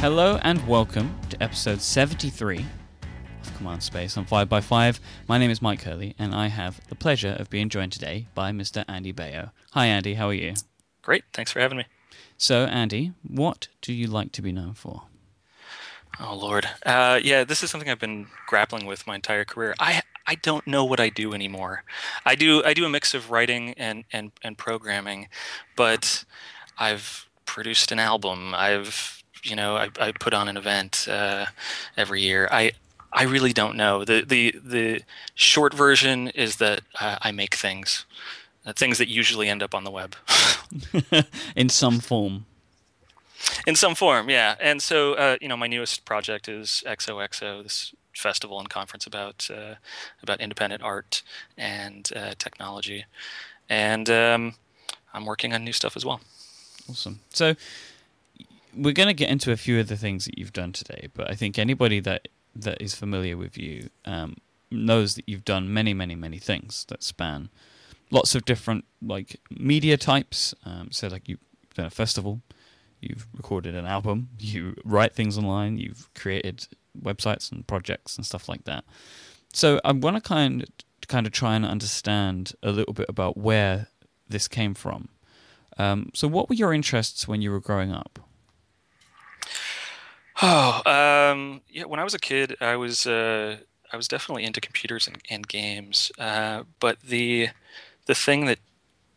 Hello and welcome to episode 73 of Command Space on 5x5. My name is Mike Hurley and I have the pleasure of being joined today by Mr. Andy Baio. Hi, Andy, how are you? Great, thanks for having me. So, Andy, what do you like to be known for? Oh Lord, uh, yeah, this is something I've been grappling with my entire career. I I don't know what I do anymore. I do I do a mix of writing and and and programming, but I've produced an album. I've you know I, I put on an event uh, every year. I I really don't know. the the The short version is that uh, I make things, uh, things that usually end up on the web, in some form. In some form yeah. And so uh, you know my newest project is xoxo this festival and conference about uh, about independent art and uh, technology. And um, i'm working on new stuff as well. Awesome. So we're going to get into a few of the things that you've done today but i think anybody that that is familiar with you um, knows that you've done many many many things that span lots of different like media types um, so like you've done a festival you've recorded an album, you write things online, you've created websites and projects and stuff like that. So I want to kind of, kind of try and understand a little bit about where this came from. Um, so, what were your interests when you were growing up? Oh, um, yeah. When I was a kid, I was uh, I was definitely into computers and, and games. Uh, but the the thing that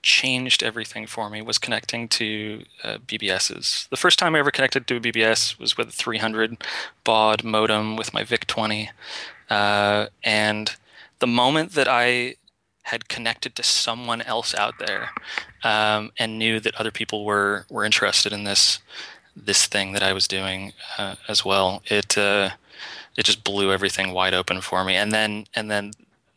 changed everything for me was connecting to uh, BBSs. The first time I ever connected to a BBS was with a 300 baud modem with my VIC-20, uh, and the moment that I had connected to someone else out there um, and knew that other people were were interested in this this thing that I was doing uh, as well, it uh, it just blew everything wide open for me. And then and then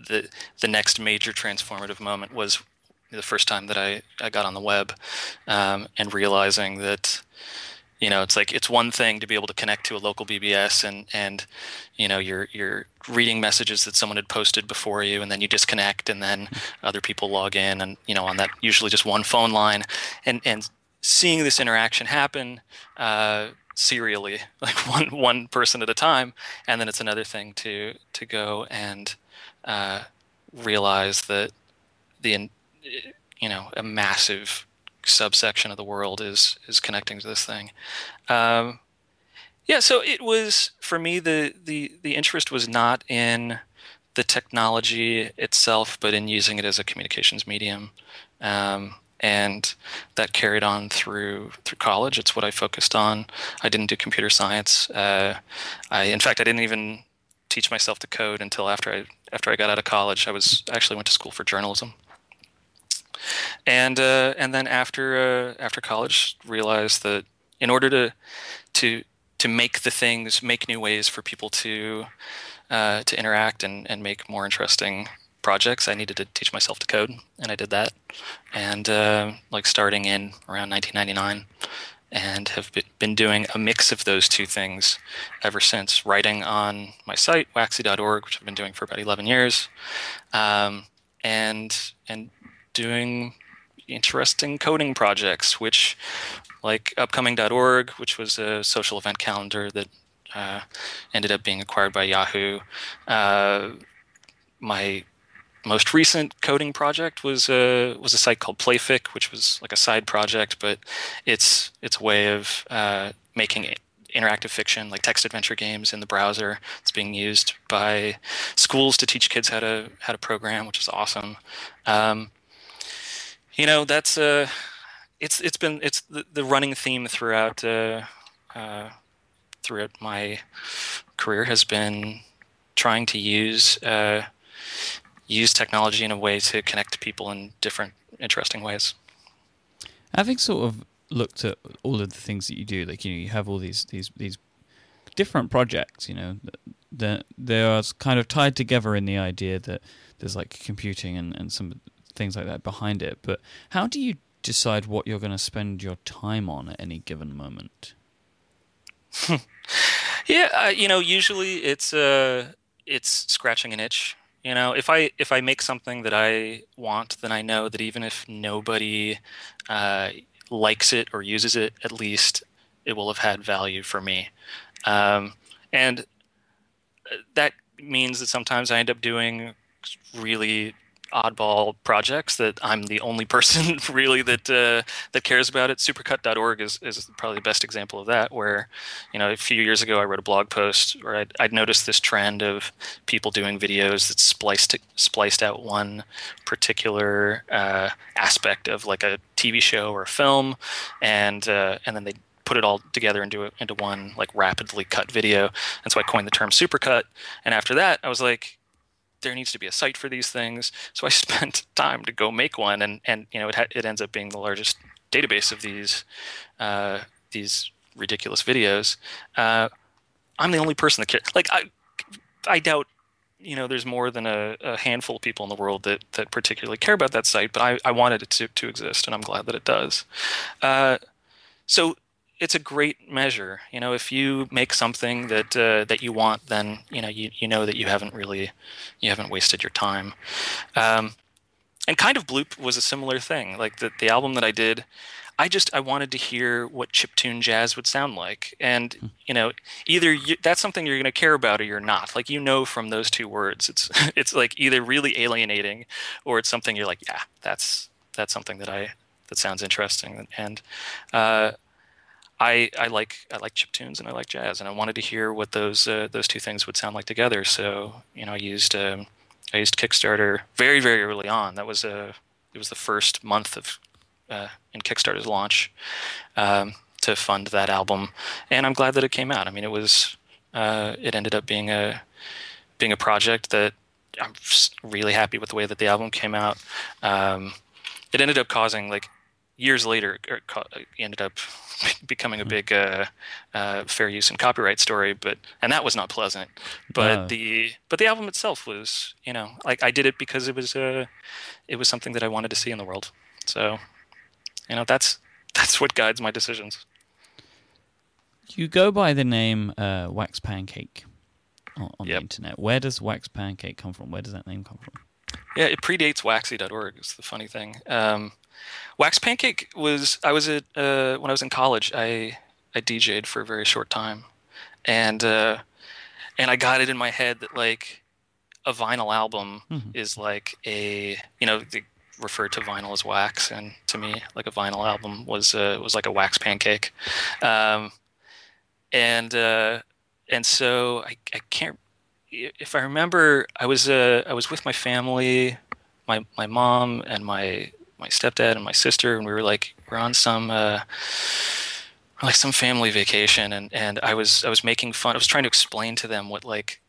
the the next major transformative moment was the first time that I, I got on the web um, and realizing that you know it's like it's one thing to be able to connect to a local BBS and and you know you're you're reading messages that someone had posted before you and then you disconnect and then other people log in and you know on that usually just one phone line and and seeing this interaction happen uh, serially like one one person at a time and then it's another thing to to go and uh, realize that the you know a massive subsection of the world is is connecting to this thing. Um, yeah, so it was for me the the the interest was not in the technology itself, but in using it as a communications medium. Um, and that carried on through through college. It's what I focused on. I didn't do computer science. Uh, I, in fact, I didn't even teach myself to code until after I after I got out of college. I was actually went to school for journalism and uh, and then after uh, after college, realized that in order to to to make the things, make new ways for people to uh, to interact and, and make more interesting projects, I needed to teach myself to code, and I did that. And uh, like starting in around 1999, and have been doing a mix of those two things ever since. Writing on my site, waxy.org, which I've been doing for about 11 years, um, and and doing interesting coding projects, which, like upcoming.org, which was a social event calendar that uh, ended up being acquired by Yahoo. Uh, my most recent coding project was a was a site called Playfic, which was like a side project, but it's it's a way of uh, making interactive fiction, like text adventure games in the browser. It's being used by schools to teach kids how to how to program, which is awesome. Um, you know that's uh it's it's been it's the, the running theme throughout uh, uh, throughout my career has been trying to use uh, use technology in a way to connect to people in different interesting ways. Having sort of looked at all of the things that you do, like you know, you have all these these these different projects, you know, that they are kind of tied together in the idea that there's like computing and, and some things like that behind it. But how do you decide what you're going to spend your time on at any given moment? yeah, uh, you know, usually it's uh, it's scratching an itch. You know, if I if I make something that I want, then I know that even if nobody uh, likes it or uses it, at least it will have had value for me. Um, and uh, that means that sometimes I end up doing really oddball projects that I'm the only person really that uh, that cares about it. Supercut.org is, is probably the best example of that. Where, you know, a few years ago I wrote a blog post where I'd, I'd noticed this trend of people doing videos that spliced spliced out one particular uh, aspect of like a TV show or a film, and uh, and then they put it all together into into one like rapidly cut video. And so I coined the term supercut. And after that, I was like, there needs to be a site for these things. So I spent time to go make one, and and you know it ha- it ends up being the largest database of these uh, these ridiculous videos. Uh, I'm the only person that cares. Like I I doubt you know there's more than a, a, handful of people in the world that that particularly care about that site, but I I wanted it to to exist, and I'm glad that it does. Uh, so it's a great measure. You know, if you make something that uh, that you want, then you know you, you know that you haven't really you haven't wasted your time. Um, and kind of bloop was a similar thing. Like the the album that I did, I just I wanted to hear what chiptune jazz would sound like, and hmm. you know either you, that's something you're going to care about or you're not. Like you know from those two words, it's it's like either really alienating or it's something you're like, yeah, that's that's something that I that sounds interesting and. Uh, I, I like I like chip tunes and I like jazz, and I wanted to hear what those uh, those two things would sound like together. So you know, I used um, I used Kickstarter very very early on. That was a uh, it was the first month of uh, in Kickstarter's launch um, to fund that album, and I'm glad that it came out. I mean, it was uh, it ended up being a being a project that I'm really happy with the way that the album came out. Um, it ended up causing like years later, it ended up becoming a hmm. big uh, uh, fair use and copyright story, but and that was not pleasant. But uh. the but the album itself was, you know, like I did it because it was uh, it was something that I wanted to see in the world. So, you know, that's that's what guides my decisions. You go by the name uh, Wax Pancake on, on yep. the internet. Where does Wax Pancake come from? Where does that name come from? Yeah, it predates waxy.org. It's the funny thing. Um, Wax Pancake was I was at uh, when I was in college. I I DJ'd for a very short time, and uh, and I got it in my head that like a vinyl album mm-hmm. is like a you know they refer to vinyl as wax, and to me like a vinyl album was uh, was like a wax pancake, um, and uh, and so I I can't if I remember I was uh, I was with my family, my my mom and my my stepdad and my sister, and we were like we're on some uh, like some family vacation, and and I was I was making fun. I was trying to explain to them what like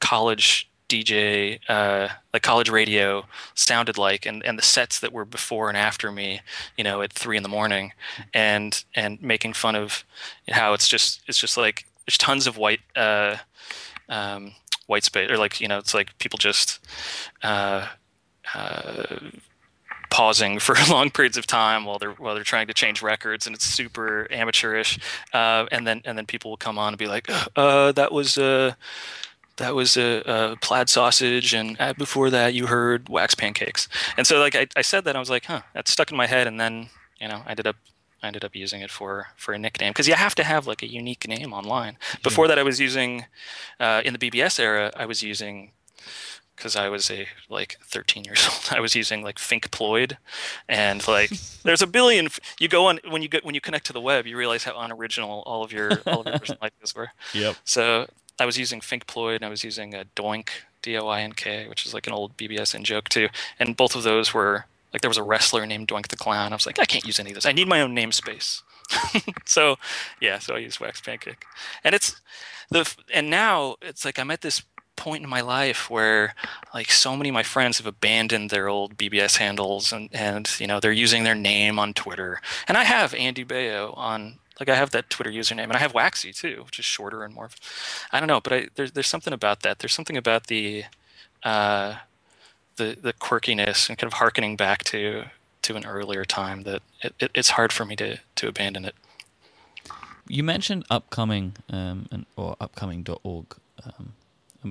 college DJ, uh, like college radio, sounded like, and, and the sets that were before and after me, you know, at three in the morning, and and making fun of how it's just it's just like there's tons of white uh, um, white space, or like you know, it's like people just uh, uh, pausing for long periods of time while they're while they're trying to change records, and it's super amateurish. Uh, and then and then people will come on and be like, uh, "That was uh, that was a, a, plaid sausage," and uh, before that you heard wax pancakes. And so like I, I said that I was like, "Huh," that stuck in my head, and then you know I ended up I ended up using it for for a nickname because you have to have like a unique name online. Before that, I was using uh, in the BBS era. I was using because I was a like 13 years old. I was using like Finkploid, and like there's a billion. You go on when you get when you connect to the web, you realize how unoriginal all of your all of your personal ideas were. Yep. So I was using Finkploid, and I was using a Doink D O I N K, which is like an old BBS in joke too, and both of those were like there was a wrestler named Doink the Clown. I was like, I can't use any of this. I need my own namespace. so yeah, so I use Wax Pancake, and it's the and now it's like I'm at this point in my life where like so many of my friends have abandoned their old BBS handles and and you know they're using their name on Twitter. And I have Andy Baio on like I have that Twitter username and I have Waxy too, which is shorter and more I don't know, but I there's there's something about that. There's something about the uh the the quirkiness and kind of harkening back to to an earlier time that it, it, it's hard for me to to abandon it. You mentioned upcoming um, or upcoming.org um,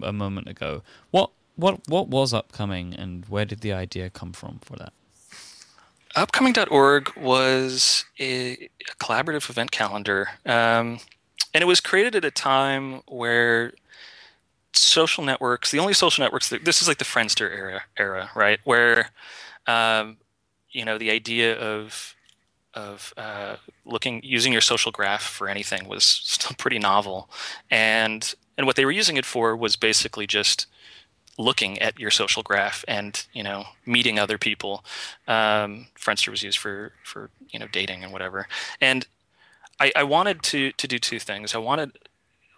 a moment ago. What what what was upcoming, and where did the idea come from for that? Upcoming.org was a, a collaborative event calendar, um, and it was created at a time where social networks, the only social networks, that, this is like the Friendster era, era, right? Where, um, you know, the idea of of uh, looking using your social graph for anything was still pretty novel, and and what they were using it for was basically just looking at your social graph and you know meeting other people. Um, Friendster was used for for you know dating and whatever, and I, I wanted to to do two things. I wanted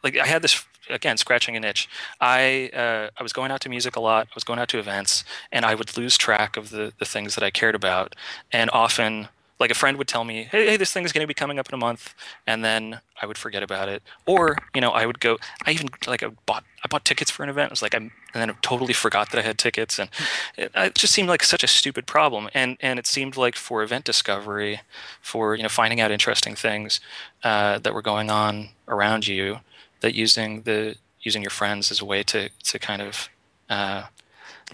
like I had this again scratching an itch. I uh, I was going out to music a lot. I was going out to events, and I would lose track of the the things that I cared about, and often like a friend would tell me, "Hey, hey this thing is going to be coming up in a month," and then I would forget about it. Or you know, I would go. I even like I bought I bought tickets for an event. I was like, I'm, and then I totally forgot that I had tickets, and it, it, just seemed like such a stupid problem. And and it seemed like for event discovery, for you know finding out interesting things uh, that were going on around you, that using the using your friends as a way to to kind of uh,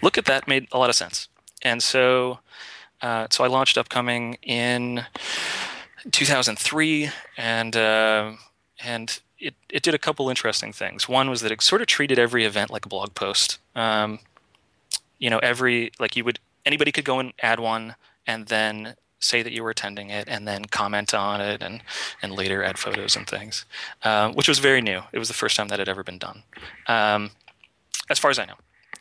look at that made a lot of sense. And so uh, so I launched Upcoming in 2003, and uh, and it it did a couple interesting things. One was that it sort of treated every event like a blog post. Um, you know, every like you would anybody could go and add one, and then say that you were attending it, and then comment on it, and and later add photos and things, uh, which was very new. It was the first time that had ever been done, um, as far as I know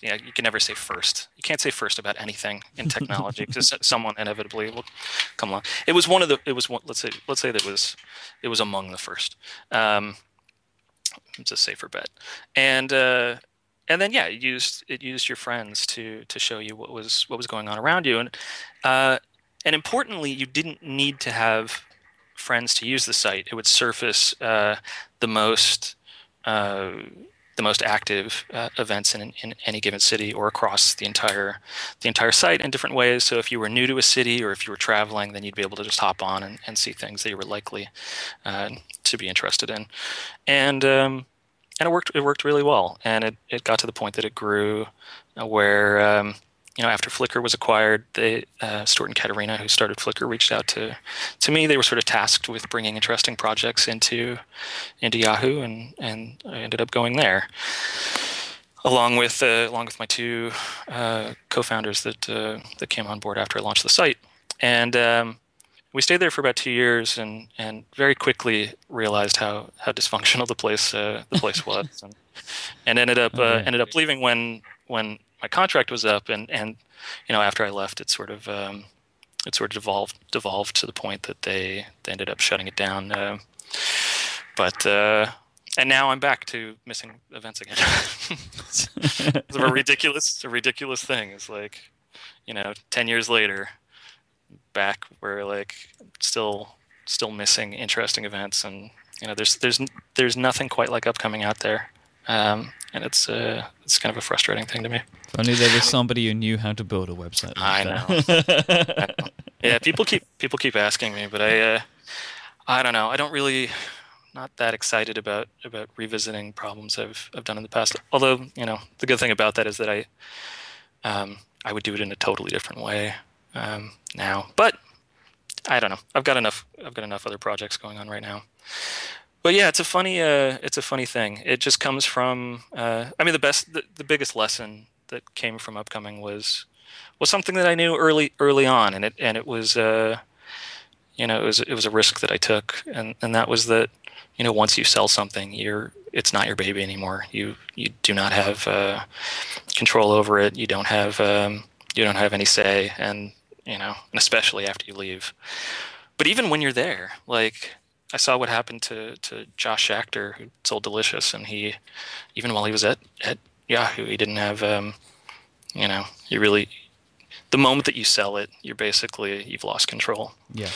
you know, you can never say first. You can't say first about anything in technology because someone inevitably will come along. It was one of the. It was one. Let's say. Let's say that it was. It was among the first. Um, it's a safer bet. And uh, and then yeah, it used it used your friends to to show you what was what was going on around you, and uh, and importantly, you didn't need to have friends to use the site. It would surface uh, the most uh, the most active uh, events in, in any given city or across the entire the entire site in different ways. So if you were new to a city or if you were traveling, then you'd be able to just hop on and, and see things that you were likely uh, to be interested in, and um, and it worked it worked really well. And it, it got to the point that it grew uh, where um, you know, after Flickr was acquired, they, uh, Stewart and Caterina, who started Flickr, reached out to, to me. They were sort of tasked with bringing interesting projects into, into Yahoo, and and I ended up going there, along with uh, along with my two uh, co-founders that uh, that came on board after I launched the site, and um, we stayed there for about two years, and, and very quickly realized how, how dysfunctional the place uh, the place was, and, and ended up uh, ended up leaving when when my contract was up, and and you know after I left, it sort of um, it sort of devolved devolved to the point that they they ended up shutting it down. Uh, but uh, and now I'm back to missing events again. it's a ridiculous, a ridiculous thing. It's like, you know, ten years later, back where like still still missing interesting events, and you know, there's there's there's nothing quite like upcoming out there. Um, and it's uh, it's kind of a frustrating thing to me. If only there was somebody who knew how to build a website. Like I, know. I, know. Yeah, people keep people keep asking me, but I uh, I don't know. I don't really not that excited about about revisiting problems I've I've done in the past. Although you know the good thing about that is that I um, I would do it in a totally different way um, now. But I don't know. I've got enough. I've got enough other projects going on right now but yeah, it's a funny uh, it's a funny thing. It just comes from uh, I mean the best the, the biggest lesson that came from upcoming was was something that I knew early early on, and it and it was uh, you know it was it was a risk that I took, and and that was that you know once you sell something, you're it's not your baby anymore. You you do not have uh, control over it. You don't have um, you don't have any say, and you know, and especially after you leave. But even when you're there, like I saw what happened to, to Josh Schachter, who sold Delicious, and he, even while he was at, at Yahoo, he didn't have, um, you know, you really, the moment that you sell it, you're basically, you've lost control. Yeah.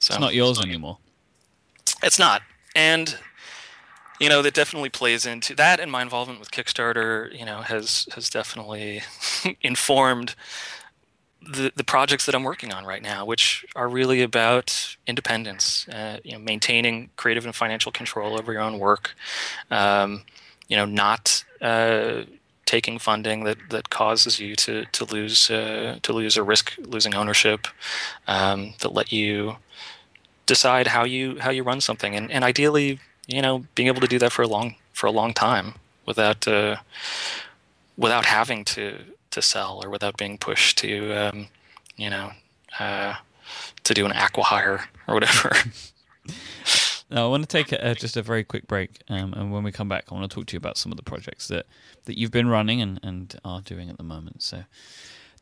So, it's not yours anymore. It's not. And, you know, that definitely plays into that, and my involvement with Kickstarter, you know, has, has definitely informed the, the projects that I'm working on right now, which are really about independence, uh, you know, maintaining creative and financial control over your own work, um, you know, not uh, taking funding that, that causes you to to lose uh, to lose or risk losing ownership, um, that let you decide how you how you run something, and, and ideally, you know, being able to do that for a long for a long time without uh, without having to to sell or without being pushed to um, you know uh, to do an acquihire or whatever. Now, I want to take a, just a very quick break, um, and when we come back, I want to talk to you about some of the projects that, that you've been running and, and are doing at the moment. So,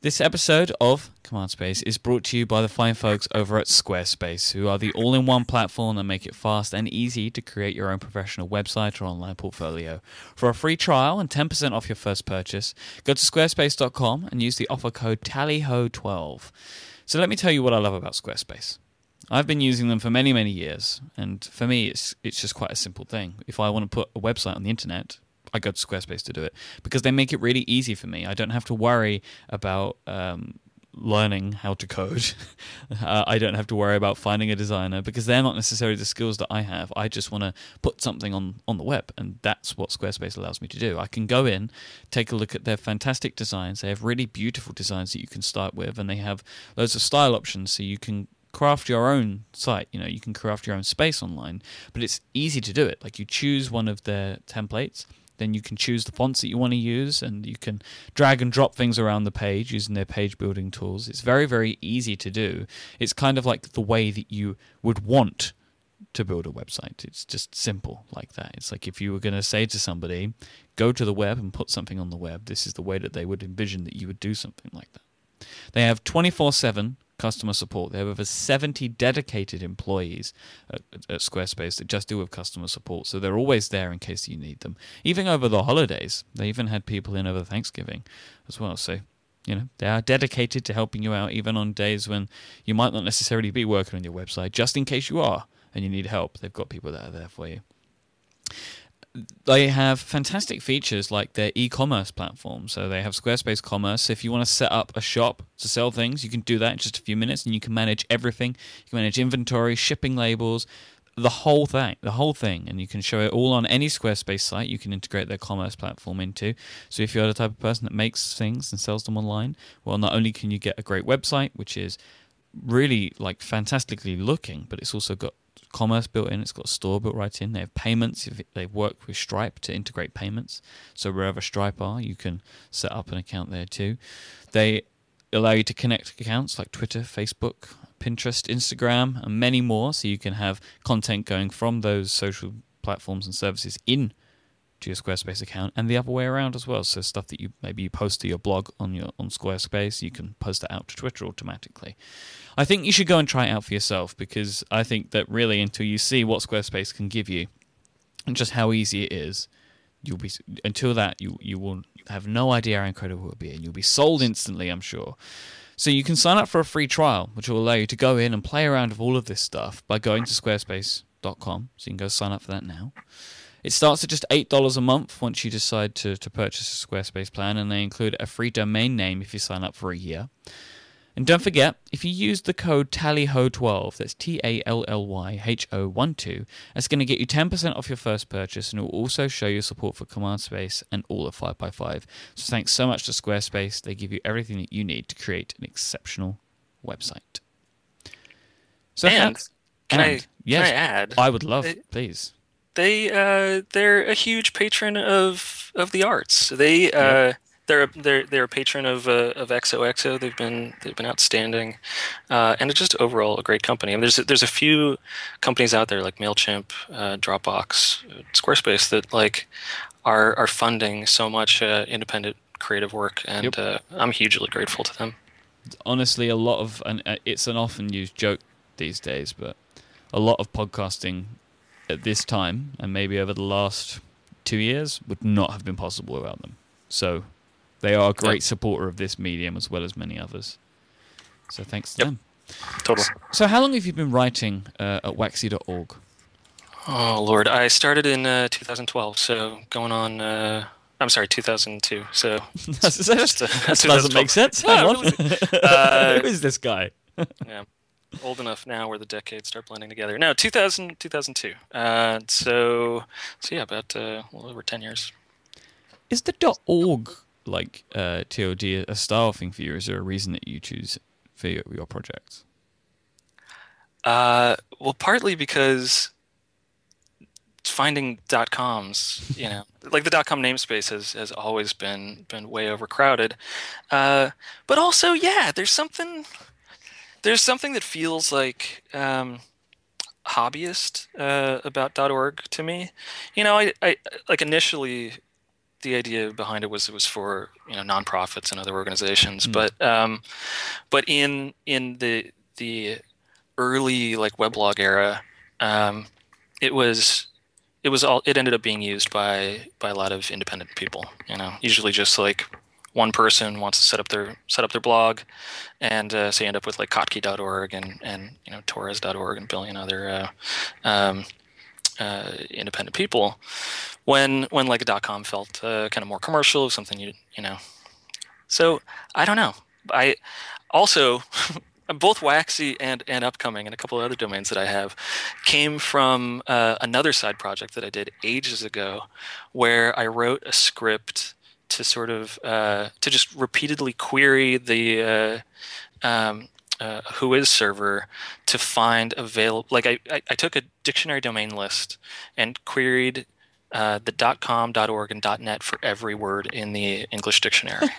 this episode of Command Space is brought to you by the fine folks over at Squarespace, who are the all in one platform that make it fast and easy to create your own professional website or online portfolio. For a free trial and 10% off your first purchase, go to squarespace.com and use the offer code TALLYHO12. So, let me tell you what I love about Squarespace. I've been using them for many, many years, and for me, it's it's just quite a simple thing. If I want to put a website on the internet, I go to Squarespace to do it because they make it really easy for me. I don't have to worry about um, learning how to code. uh, I don't have to worry about finding a designer because they're not necessarily the skills that I have. I just want to put something on, on the web, and that's what Squarespace allows me to do. I can go in, take a look at their fantastic designs. They have really beautiful designs that you can start with, and they have loads of style options so you can craft your own site. You know, you can craft your own space online, but it's easy to do it. Like you choose one of their templates, then you can choose the fonts that you want to use, and you can drag and drop things around the page using their page building tools. It's very, very easy to do. It's kind of like the way that you would want to build a website. It's just simple like that. It's like if you were going to say to somebody, go to the web and put something on the web, this is the way that they would envision that you would do something like that. They have 24 7 customer support. They have over 70 dedicated employees at, at, Squarespace that just deal with customer support. So they're always there in case you need them. Even over the holidays, they even had people in over Thanksgiving as well. So, you know, they are dedicated to helping you out even on days when you might not necessarily be working on your website. Just in case you are and you need help, they've got people that are there for you they have fantastic features like their e-commerce platform. So they have Squarespace Commerce. So if you want to set up a shop to sell things, you can do that in just a few minutes, and you can manage everything. You can manage inventory, shipping labels, the whole thing, the whole thing, and you can show it all on any Squarespace site. You can integrate their commerce platform into. So if you're the type of person that makes things and sells them online, well, not only can you get a great website, which is really like fantastically looking, but it's also got commerce built in. It's got store built right in. They have payments. They've worked with Stripe to integrate payments. So wherever Stripe are, you can set up an account there too. They allow you to connect accounts like Twitter, Facebook, Pinterest, Instagram, and many more. So you can have content going from those social platforms and services in to your Squarespace account, and the other way around as well. So stuff that you maybe you post to your blog on your on Squarespace, you can post it out to Twitter automatically. I think you should go and try it out for yourself because I think that really until you see what Squarespace can give you and just how easy it is, you'll be until that you you will have no idea how incredible it will be, and you'll be sold instantly. I'm sure. So you can sign up for a free trial, which will allow you to go in and play around with all of this stuff by going to squarespace.com. So you can go sign up for that now. It starts at just $8 a month once you decide to, to purchase a Squarespace plan, and they include a free domain name if you sign up for a year. And don't forget, if you use the code TALLYHO12, that's T A L L Y H O 1 2, that's going to get you 10% off your first purchase and it will also show your support for Command Space and all of 5x5. So thanks so much to Squarespace. They give you everything that you need to create an exceptional website. So and, can, and, I, yes, can I add? I would love, it, please they uh, they're a huge patron of of the arts. They uh, they're they're they're a patron of uh, of XOXO. They've been they've been outstanding, uh, and it's just overall a great company. I mean, there's there's a few companies out there like Mailchimp, uh, Dropbox, Squarespace that like are are funding so much uh, independent creative work, and yep. Uh, I'm hugely grateful to them. Honestly, a lot of and uh, it's an often used joke these days, but a lot of podcasting at this time and maybe over the last two years would not have been possible without them. So they are a great supporter of this medium as well as many others. So thanks to yep. them. Totally. So how long have you been writing uh, at waxy.org? Oh Lord, I started in uh, 2012, so going on. Uh, I'm sorry, 2002. So that doesn't make sense. Hang on. Uh, Who is this guy? yeah old enough now where the decades start blending together. No, 2000, 2002. Uh, so, so yeah, about uh, well over 10 years. is the .org like uh, TOD a style thing for you? Is there a reason that you choose for your, your projects? Uh, well, partly because finding dot coms, you know, like the dot com namespace has, has always been been way overcrowded. Uh, but also, yeah, there's something there's something that feels like um, hobbyist uh, about .org to me. You know, I, I like initially the idea behind it was it was for you know nonprofits and other organizations, mm. but um, but in in the the early like weblog era, um, it was it was all it ended up being used by by a lot of independent people. You know, usually just like one person wants to set up their set up their blog, and uh, so you end up with like Kottke.org and and you know Torres.org and a billion other uh, um, uh, independent people. When when like a com felt uh, kind of more commercial, something you you know. So I don't know. I also both Waxy and and upcoming and a couple of other domains that I have came from uh, another side project that I did ages ago, where I wrote a script to sort of uh, to just repeatedly query the uh, um, uh, Whois server to find available. Like I, I, I, took a dictionary domain list and queried uh, the .com, .org, and .net for every word in the English dictionary.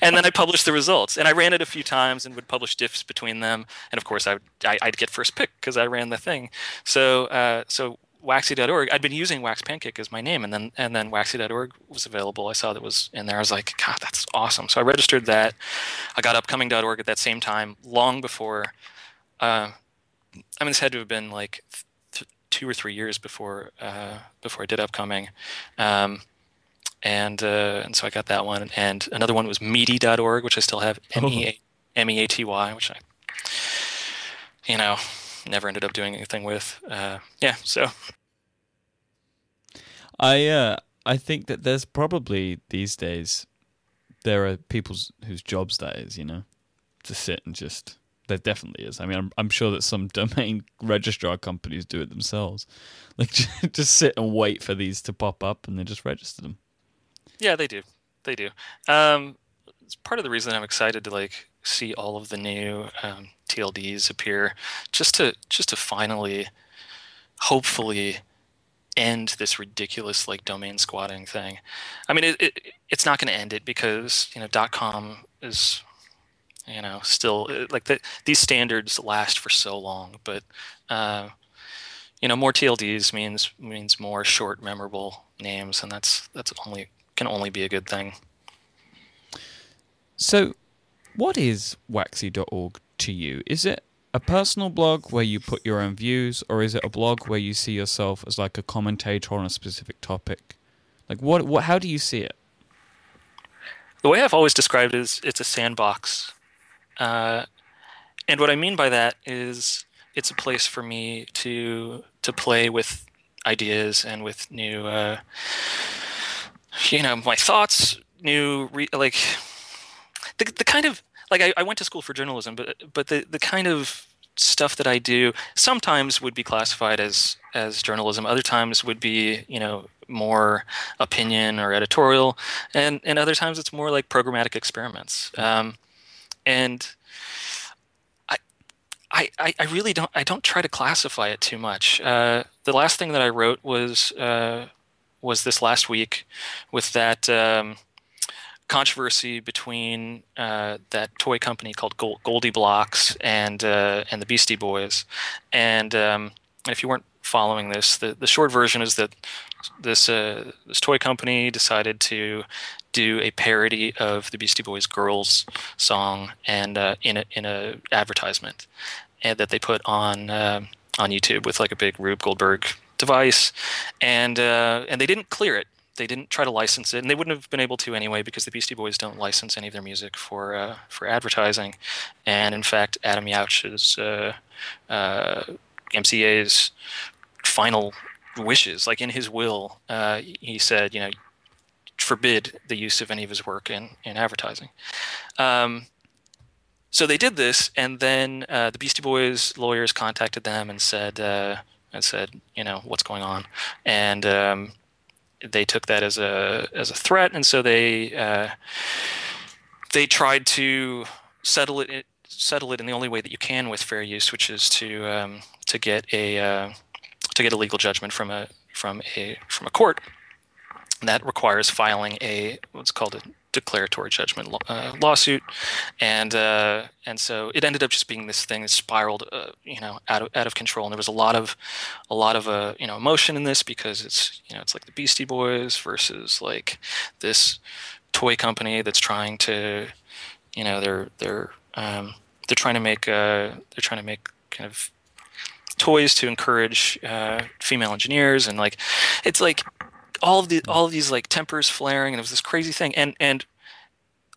and then I published the results. And I ran it a few times and would publish diffs between them. And of course, I would, I, would get first pick because I ran the thing. So uh, so waxy.org. I'd been using Wax Pancake as my name, and then and then waxy.org was available. I saw that was in there. I was like, God, that's awesome. So I registered that. I got upcoming.org at that same time, long before. Uh, I mean, this had to have been like th- two or three years before uh, before I did upcoming. Um, and uh, and so I got that one, and another one was meaty.org, which I still have M E A T Y, which I, you know, never ended up doing anything with. Uh, yeah, so I uh, I think that there's probably these days there are people whose jobs that is, you know, to sit and just. There definitely is. I mean, I'm, I'm sure that some domain registrar companies do it themselves. Like, just sit and wait for these to pop up and then just register them. Yeah, they do. They do. Um, it's part of the reason I'm excited to like see all of the new um, TLDs appear, just to just to finally, hopefully, end this ridiculous like domain squatting thing. I mean, it, it it's not going to end it because you know .com is you know still like the, these standards last for so long, but uh, you know more TLDs means means more short, memorable names, and that's that's only can only be a good thing. So, what is waxy.org to you? Is it a personal blog where you put your own views, or is it a blog where you see yourself as like a commentator on a specific topic? Like, what, what how do you see it? The way I've always described it is it's a sandbox. Uh, and what I mean by that is it's a place for me to to play with ideas and with new uh, you know my thoughts new re- like the, the kind of like I, I went to school for journalism but but the, the kind of stuff that I do sometimes would be classified as as journalism other times would be you know more opinion or editorial and and other times it's more like programmatic experiments um, and I, I, I really don't I don't try to classify it too much. Uh, the last thing that I wrote was uh, was this last week with that um, controversy between uh, that toy company called Gold- Blocks and uh, and the Beastie Boys. And, um, if you weren't following this, the, the short version is that this uh, this toy company decided to do a parody of the Beastie Boys "Girls" song and uh, in a in a advertisement, and that they put on uh, on YouTube with like a big Rube Goldberg device, and uh, and they didn't clear it. They didn't try to license it, and they wouldn't have been able to anyway because the Beastie Boys don't license any of their music for uh, for advertising. And in fact, Adam Yauch's uh, uh MCA's final wishes, like in his will, uh, he said, you know, forbid the use of any of his work in in advertising. Um, so they did this, and then uh, the Beastie Boys lawyers contacted them and said, uh, and said, you know, what's going on, and um, they took that as a as a threat, and so they uh, they tried to settle it settle it in the only way that you can with fair use, which is to um, to get a uh, to get a legal judgment from a from a from a court. And that requires filing a what's called a declaratory judgment uh, lawsuit, and uh, and so it ended up just being this thing that spiraled, uh, you know, out of out of control. And there was a lot of a lot of uh, you know emotion in this because it's you know it's like the Beastie Boys versus like this toy company that's trying to, you know, they're they're um, they're trying to make uh, they're trying to make kind of toys to encourage uh, female engineers and like it's like all of the all of these like tempers flaring and it was this crazy thing. And and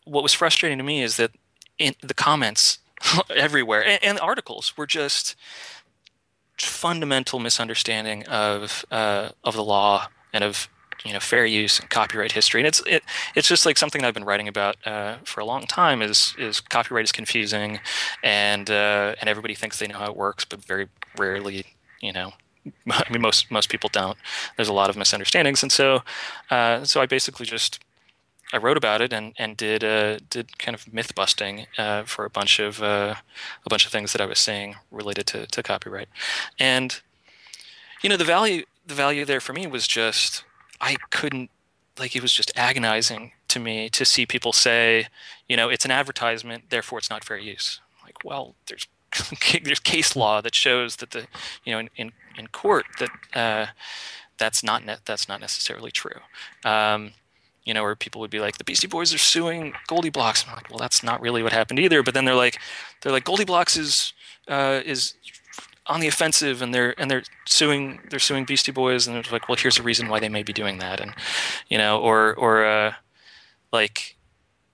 what was frustrating to me is that in the comments everywhere and, and the articles were just fundamental misunderstanding of uh, of the law and of you know fair use and copyright history. And it's it, it's just like something I've been writing about uh, for a long time is is copyright is confusing and uh, and everybody thinks they know how it works but very rarely you know I mean most most people don't. There's a lot of misunderstandings. And so uh, so I basically just I wrote about it and and did uh, did kind of myth busting uh, for a bunch of uh, a bunch of things that I was saying related to, to copyright. And you know the value the value there for me was just I couldn't like it was just agonizing to me to see people say, you know, it's an advertisement, therefore it's not fair use. Like, well, there's there's case law that shows that the you know in in, in court that uh, that's not ne- that's not necessarily true. Um, you know, where people would be like, the Beastie Boys are suing Goldie GoldieBlox. I'm like, well, that's not really what happened either. But then they're like, they're like, GoldieBlox is uh, is on the offensive and they're and they're suing they're suing Beastie Boys and they're like, well, here's a reason why they may be doing that, and you know, or or uh, like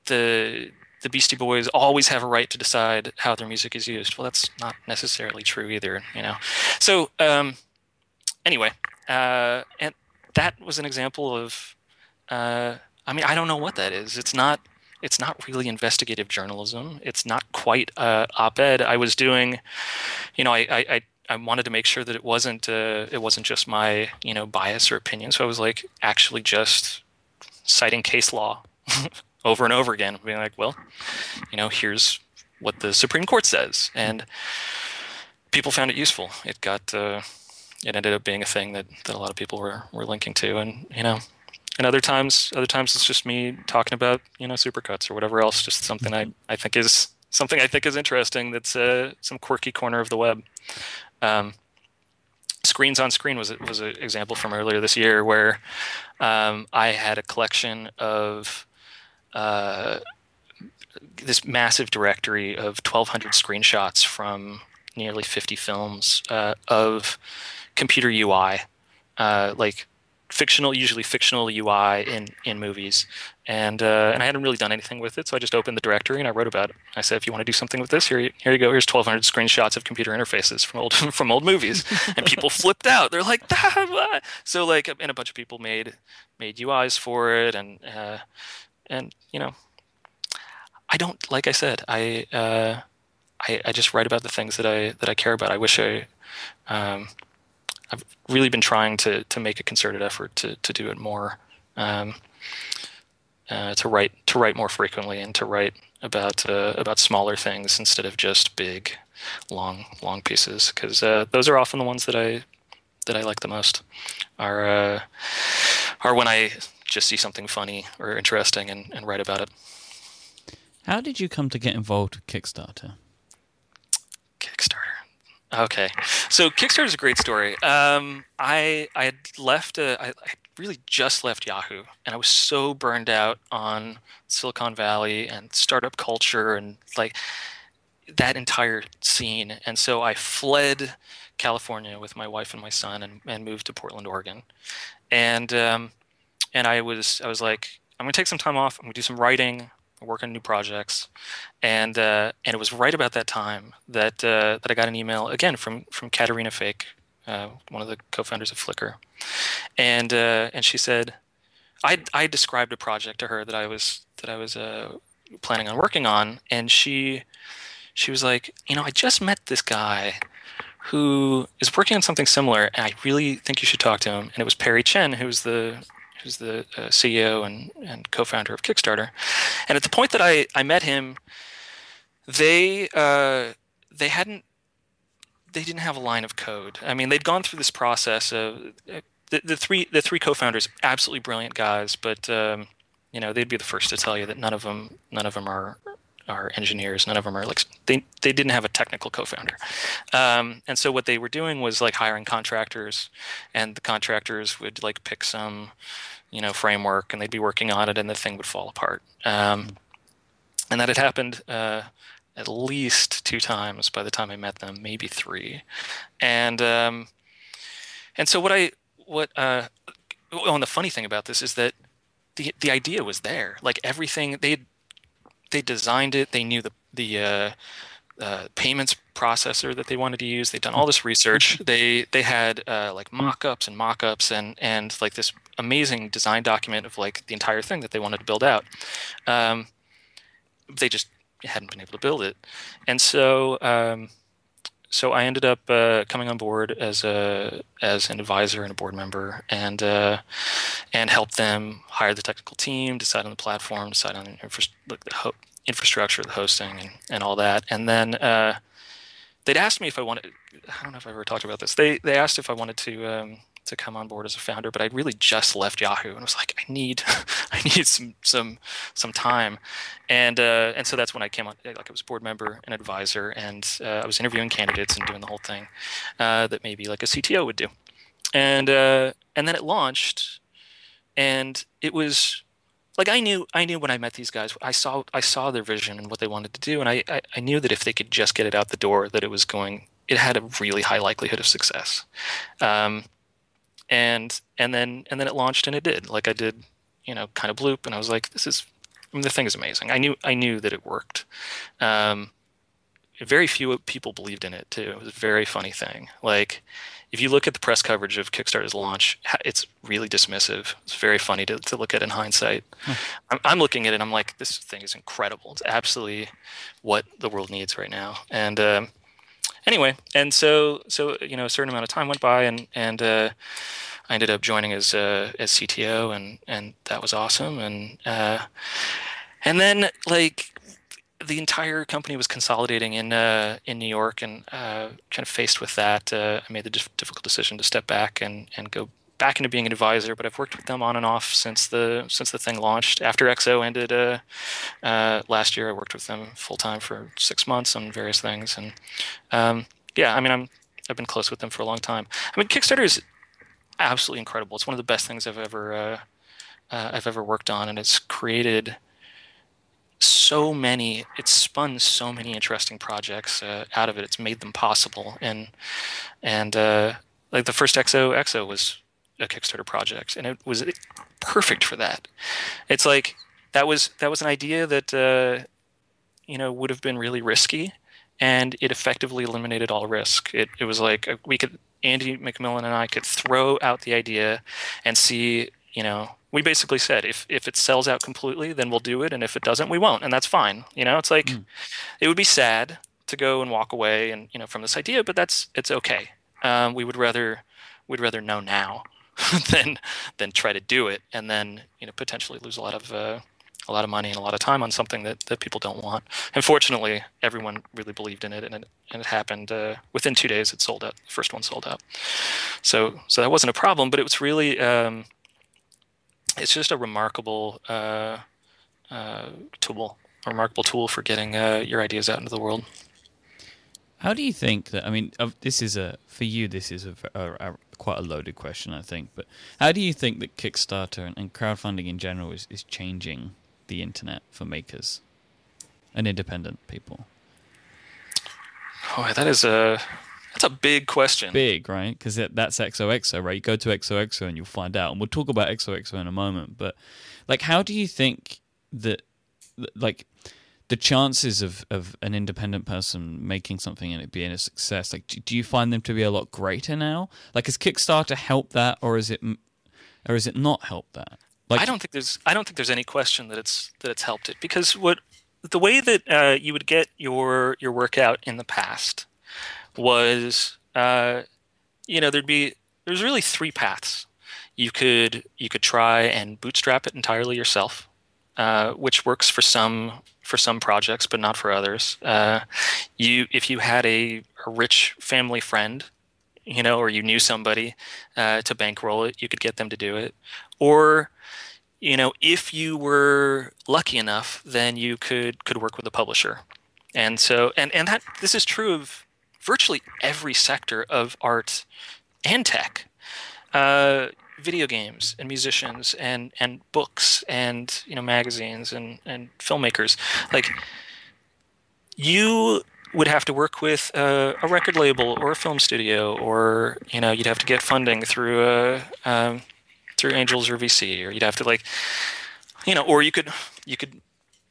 the the Beastie Boys always have a right to decide how their music is used. Well, that's not necessarily true either, you know. So um, anyway, uh, and that was an example of. Uh, I mean, I don't know what that is. It's not it's not really investigative journalism. It's not quite uh, op-ed. I was doing, you know, I, I, I wanted to make sure that it wasn't uh, it wasn't just my you know bias or opinion. So I was like actually just citing case law over and over again, being like, well, you know, here's what the Supreme Court says, and people found it useful. It got uh, it ended up being a thing that, that a lot of people were, were linking to, and you know, and other times other times it's just me talking about you know supercuts or whatever else just something i, I think is something i think is interesting that's uh, some quirky corner of the web. Um, screens on screen was was an example from earlier this year where um, i had a collection of uh, this massive directory of 1200 screenshots from nearly 50 films uh, of computer ui uh, like fictional, usually fictional UI in in movies, and uh, and I hadn't really done anything with it, so I just opened the directory and I wrote about it. I said, if you want to do something with this, here you, here you go. Here's 1,200 screenshots of computer interfaces from old from old movies, and people flipped out. They're like, ah, so like, and a bunch of people made made UIs for it, and uh, and you know, I don't like I said, I. Uh, I, I just write about the things that I that I care about. I wish I um, I've really been trying to to make a concerted effort to to do it more, um, uh, to write to write more frequently and to write about uh, about smaller things instead of just big, long long pieces because uh, those are often the ones that I that I like the most. Are uh, are when I just see something funny or interesting and, and write about it. How did you come to get involved with Kickstarter? Kickstarter. Okay, so Kickstarter is a great story. Um, I I had left. A, I, I really just left Yahoo, and I was so burned out on Silicon Valley and startup culture and like that entire scene. And so I fled California with my wife and my son, and, and moved to Portland, Oregon. And um, and I was I was like, I'm gonna take some time off. I'm gonna do some writing. Work on new projects, and uh, and it was right about that time that uh, that I got an email again from from Caterina Fake, uh, one of the co-founders of Flickr, and uh, and she said, I I described a project to her that I was that I was uh, planning on working on, and she she was like, you know, I just met this guy who is working on something similar, and I really think you should talk to him. And it was Perry Chen, who was the who's the uh, CEO and, and co-founder of Kickstarter. And at the point that I, I met him, they uh, they hadn't they didn't have a line of code. I mean, they'd gone through this process of uh, the, the three the three co-founders, absolutely brilliant guys, but um, you know they'd be the first to tell you that none of them none of them are are engineers. None of them are like they they didn't have a technical co-founder, um, and so what they were doing was like hiring contractors, and the contractors would like pick some, you know, framework, and they'd be working on it, and the thing would fall apart. Um, and that had happened uh, at least two times by the time I met them, maybe three, and um, and so what I what uh, oh, and the funny thing about this is that the the idea was there, like everything they they designed it. They knew the the uh, uh, payments processor that they wanted to use. They'd done all this research. they they had uh, like mock-ups and mock-ups and and like this amazing design document of like the entire thing that they wanted to build out. Um, they just hadn't been able to build it, and so um, so I ended up uh, coming on board as a as an advisor and a board member, and uh, and helped them hire the technical team, decide on the platform, decide on infra- the ho- infrastructure, the hosting, and, and all that. And then uh, they'd asked me if I wanted. I don't know if I ever talked about this. They they asked if I wanted to um, to come on board as a founder, but I'd really just left Yahoo and was like, I need, I need some some some time, and uh, and so that's when I came on. Like I was board member and advisor, and uh, I was interviewing candidates and doing the whole thing uh, that maybe like a CTO would do, and uh, and then it launched, and it was like I knew I knew when I met these guys, I saw I saw their vision and what they wanted to do, and I, I, I knew that if they could just get it out the door, that it was going it had a really high likelihood of success. Um, and and then and then it launched and it did. Like i did you know kind of bloop and i was like this is I mean, the thing is amazing. I knew i knew that it worked. Um, very few people believed in it too. It was a very funny thing. Like if you look at the press coverage of kickstarter's launch it's really dismissive. It's very funny to, to look at in hindsight. Hmm. I'm, I'm looking at it and i'm like this thing is incredible. It's absolutely what the world needs right now. And um, anyway, and so so you know a certain amount of time went by, and and uh, I ended up joining as uh, as CTO, and and that was awesome, and uh, and then like the entire company was consolidating in uh, in New York, and uh, kind of faced with that, uh, I made the difficult decision to step back and and go back into being an advisor, but I've worked with them on and off since the since the thing launched. After XO ended uh, uh, last year, I worked with them full time for six months on various things, and um, yeah, I mean, I'm I've been close with them for a long time. I mean, Kickstarter is absolutely incredible. It's one of the best things I've ever uh, uh I've ever worked on, and it's created so many it's spun so many interesting projects uh, out of it it's made them possible and and uh, like the first xo xo was a Kickstarter project, and it was perfect for that. It's like that was that was an idea that uh, you know would have been really risky, and it effectively eliminated all risk. It it was like uh, we could Andy McMillan and I could throw out the idea and see you know we basically said if if it sells out completely then we'll do it and if it doesn't we won't and that's fine you know it's like mm. it would be sad to go and walk away and you know from this idea but that's it's okay um, we would rather we'd rather know now than than try to do it and then you know potentially lose a lot of uh, a lot of money and a lot of time on something that, that people don't want. And fortunately, everyone really believed in it, and it, and it happened uh, within two days. It sold out. The first one sold out. So so that wasn't a problem, but it was really um, it's just a remarkable uh, uh, tool, a remarkable tool for getting uh, your ideas out into the world. How do you think that? I mean, this is a for you. This is a, a, a, quite a loaded question, I think. But how do you think that Kickstarter and, and crowdfunding in general is, is changing the internet for makers and independent people? Oh, that is a that's a big question. Big, right? Because that's XOXO, right? You go to XOXO and you'll find out. And we'll talk about XOXO in a moment. But like, how do you think that, like? The chances of, of an independent person making something and it being a success like do, do, you find them to be a lot greater now? Like has kickstarter helped that or is it or is it not helped that? Like i don't think there's i don't think there's any question that it's that it's helped it because what the way that uh, you would get your your work out in the past was uh, you know there'd be there's really three paths. You could you could try and bootstrap it entirely yourself, uh, which works for some for some projects, but not for others. Uh, you if you had a, a, rich family friend, you know, or you knew somebody uh, to bankroll it, you could get them to do it, or you know, if you were lucky enough, then you could could work with a publisher. And so, and and that this is true of virtually every sector of art and tech. Uh, video games and musicians and and books and you know magazines and and filmmakers. Like you would have to work with a, a record label or a film studio or you know you'd have to get funding through a um, through angels or vc or you'd have to like you know or you could you could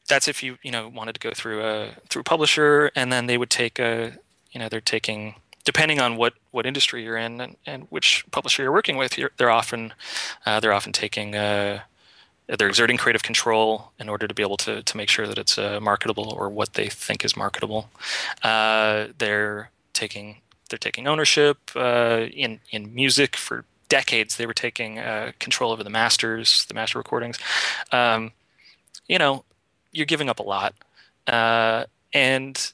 that's if you you know wanted to go through a through a publisher and then they would take a you know they're taking depending on what, what industry you're in and, and which publisher you're working with, you're, they're often uh, they're often taking uh, they're exerting creative control in order to be able to to make sure that it's uh, marketable or what they think is marketable. Uh, they're taking they're taking ownership uh, in in music for decades. They were taking uh, control over the masters, the master recordings. Um, you know, you're giving up a lot, and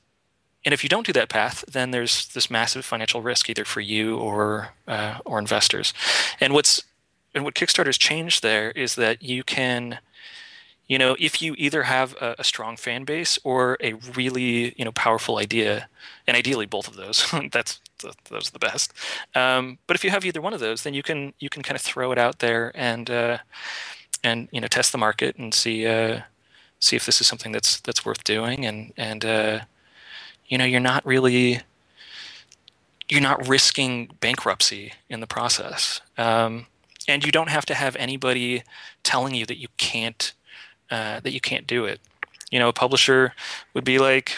and if you don't do that path, then there's this massive financial risk either for you or uh, or investors. And what's and what Kickstarter's changed there is that you can, you know, if you either have a, a strong fan base or a really you know powerful idea, and ideally both of those, that's those are the best. Um, but if you have either one of those, then you can you can kind of throw it out there and uh, and you know test the market and see uh, see if this is something that's that's worth doing and and uh, you know you're not really you're not risking bankruptcy in the process. Um, and you don't have to have anybody telling you that you can't uh, that you can't do it. You know a publisher would be like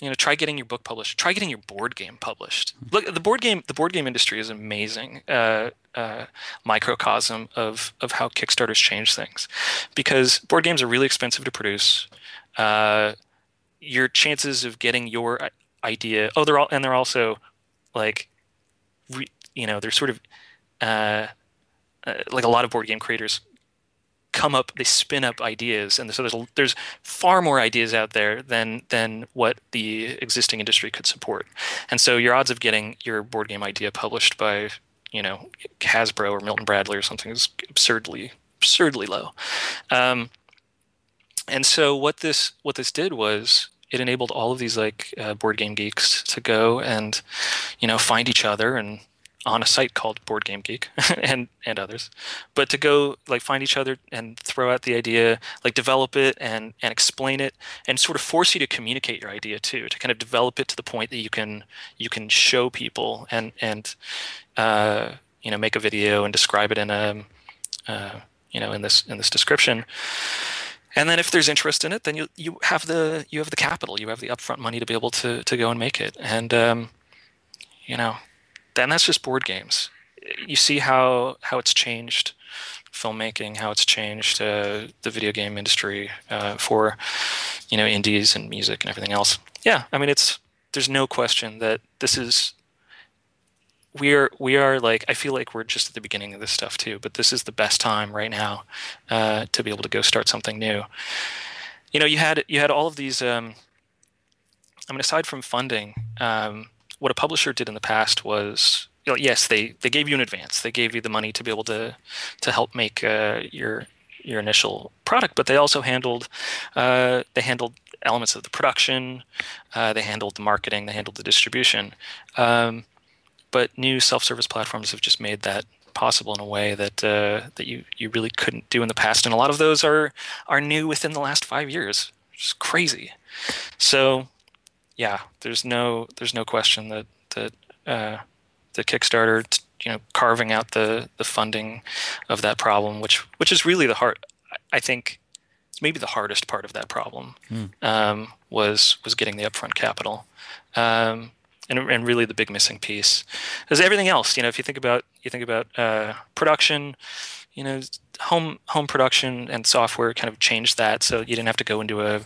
you know try getting your book published try getting your board game published. Look the board game the board game industry is amazing uh, uh, microcosm of of how kickstarters change things. Because board games are really expensive to produce uh, your chances of getting your idea. Oh, they're all and they're also like, re, you know, they're sort of uh, uh, like a lot of board game creators come up they spin up ideas and so there's there's far more ideas out there than than what the existing industry could support and so your odds of getting your board game idea published by you know Hasbro or Milton Bradley or something is absurdly absurdly low um, and so what this what this did was it enabled all of these like uh, board game geeks to go and you know find each other and on a site called Board Game Geek and and others, but to go like find each other and throw out the idea, like develop it and and explain it, and sort of force you to communicate your idea too, to kind of develop it to the point that you can you can show people and and uh, you know make a video and describe it in a uh, you know in this in this description and then if there's interest in it, then you you have the you have the capital, you have the upfront money to be able to to go and make it. And um, you know, then that's just board games. You see how how it's changed filmmaking, how it's changed uh, the video game industry uh, for you know indies and music and everything else. Yeah, I mean it's there's no question that this is we are we are like I feel like we're just at the beginning of this stuff too. But this is the best time right now uh, to be able to go start something new. You know, you had you had all of these. Um, I mean, aside from funding, um, what a publisher did in the past was you know, yes, they they gave you an advance. They gave you the money to be able to to help make uh, your your initial product, but they also handled uh, they handled elements of the production, uh, they handled the marketing, they handled the distribution. Um, but new self-service platforms have just made that possible in a way that uh, that you you really couldn't do in the past, and a lot of those are are new within the last five years. It's crazy. So, yeah, there's no there's no question that that uh, the Kickstarter, you know, carving out the the funding of that problem, which which is really the heart. I think it's maybe the hardest part of that problem hmm. um, was was getting the upfront capital. Um, and, and really the big missing piece is everything else. You know, if you think about you think about uh, production, you know, home home production and software kind of changed that, so you didn't have to go into a.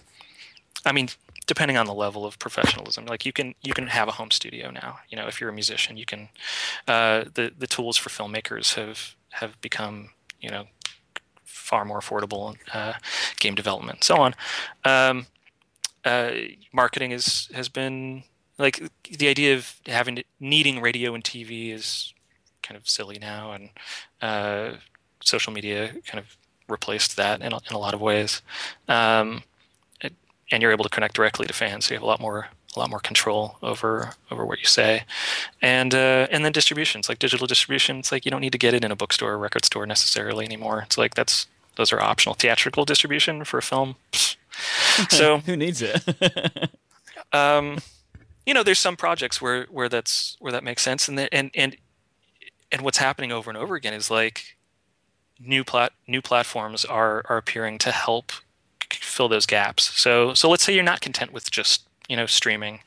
I mean, depending on the level of professionalism, like you can you can have a home studio now. You know, if you're a musician, you can. Uh, the the tools for filmmakers have have become you know far more affordable uh, game development, and so on. Um, uh, marketing is has been like the idea of having needing radio and TV is kind of silly now, and uh, social media kind of replaced that in a, in a lot of ways. Um, and you're able to connect directly to fans, so you have a lot more a lot more control over over what you say, and uh, and then distributions like digital distribution. It's like you don't need to get it in a bookstore or record store necessarily anymore. It's like that's those are optional. Theatrical distribution for a film. so who needs it? um, you know, there's some projects where where that's where that makes sense, and the, and and and what's happening over and over again is like new plat new platforms are are appearing to help fill those gaps. So so let's say you're not content with just you know streaming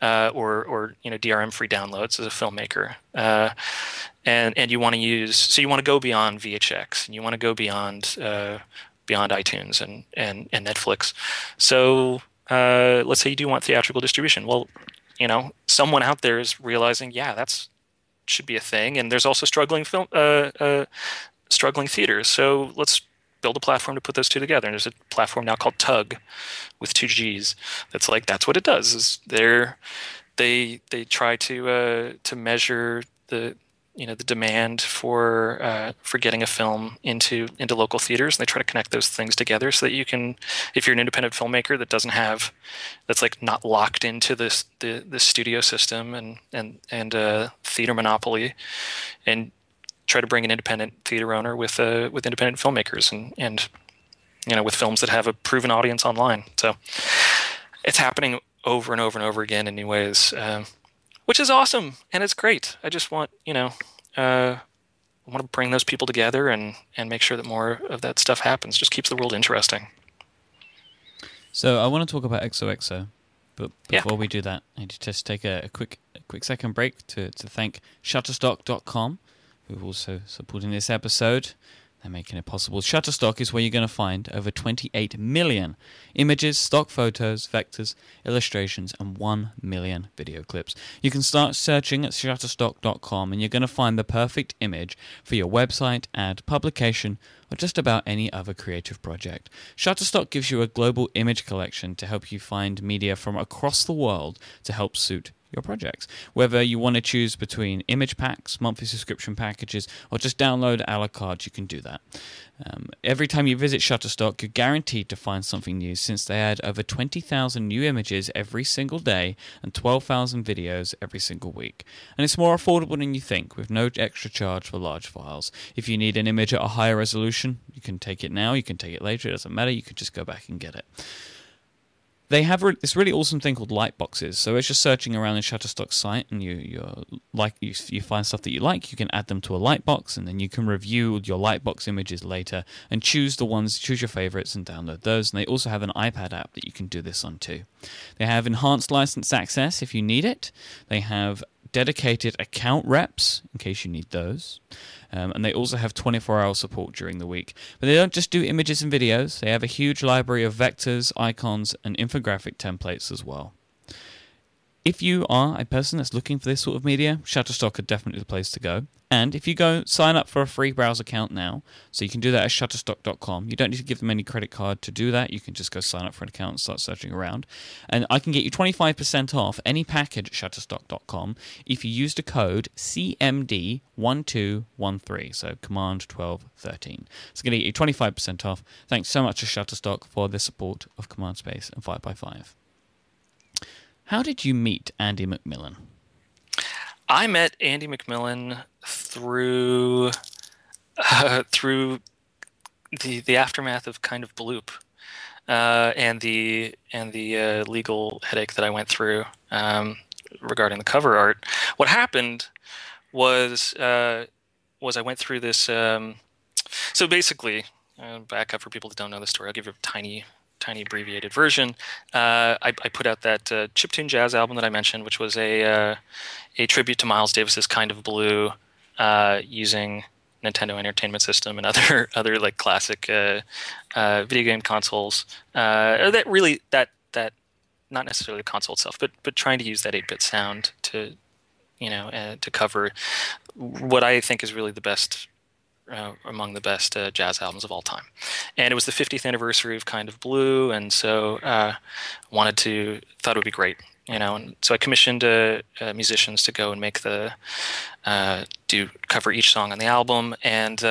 uh, or or you know DRM free downloads as a filmmaker, uh, and and you want to use so you want to go beyond VHX and you want to go beyond uh, beyond iTunes and and and Netflix. So uh, let's say you do want theatrical distribution. Well, you know someone out there is realizing yeah that's should be a thing, and there's also struggling film uh, uh, struggling theaters. So let's build a platform to put those two together. And there's a platform now called Tugg with two G's. That's like that's what it does. Is they're they they try to uh, to measure the you know the demand for uh, for getting a film into into local theaters and they try to connect those things together so that you can if you're an independent filmmaker that doesn't have that's like not locked into this the the studio system and and and uh, theater monopoly and try to bring an independent theater owner with uh, with independent filmmakers and and you know with films that have a proven audience online. So it's happening over and over and over again in new ways, um, which is awesome and it's great. I just want you know. Uh, I want to bring those people together and, and make sure that more of that stuff happens. Just keeps the world interesting. So I want to talk about XOXO, but before yeah. we do that, I need to just take a, a, quick a quick second break to, to thank Shutterstock.com who are also supporting this episode. They're making it possible. Shutterstock is where you're going to find over 28 million images, stock photos, vectors, illustrations, and 1 million video clips. You can start searching at shutterstock.com and you're going to find the perfect image for your website, ad, publication, or just about any other creative project. Shutterstock gives you a global image collection to help you find media from across the world to help suit your projects. Whether you want to choose between image packs, monthly subscription packages, or just download a la carte, you can do that. Um, every time you visit Shutterstock, you're guaranteed to find something new since they add over 20,000 new images every single day and 12,000 videos every single week. And it's more affordable than you think, with no extra charge for large files. If you need an image at a higher resolution, you can take it now, you can take it later, it doesn't matter, you can just go back and get it they have re- this really awesome thing called lightboxes. So as you're searching around the Shutterstock site and you you uh, like you, you find stuff that you like, you can add them to a lightbox, and then you can review your lightbox images later and choose the ones, choose your favorites, and download those. And they also have an iPad app that you can do this on too. They have enhanced license access if you need it. They have dedicated account reps in case you need those. Um, and they also have 24 hour support during the week. But they don't just do images and videos, they have a huge library of vectors, icons, and infographic templates as well. If you are a person that's looking for this sort of media, Shutterstock are definitely the place to go. And if you go sign up for a free browser account now, so you can do that at shutterstock.com. You don't need to give them any credit card to do that. You can just go sign up for an account and start searching around. And I can get you 25% off any package at shutterstock.com if you use the code CMD1213, so command 1213. It's going to get you 25% off. Thanks so much to Shutterstock for the support of Command Space and 5x5. How did you meet Andy McMillan? I met Andy McMillan through uh, through the the aftermath of kind of Bloop uh, and the and the uh, legal headache that I went through um, regarding the cover art. What happened was uh, was I went through this. Um, so basically, uh, back up for people that don't know the story. I'll give you a tiny tiny abbreviated version. Uh, I, I, put out that uh, chiptune jazz album that I mentioned, which was a uh, a tribute to Miles Davis's "Kind of Blue," uh, using Nintendo Entertainment System and other other like classic uh, uh, video game consoles. that really that that not necessarily the console itself, but but trying to use that 8-bit sound to you know to cover what I think is really the best uh, among the best uh, jazz albums of all time. And it was the 50th anniversary of Kind of Blue, and so uh, wanted to thought it would be great, you know. And so I commissioned uh, uh, musicians to go and make the uh, do cover each song on the album, and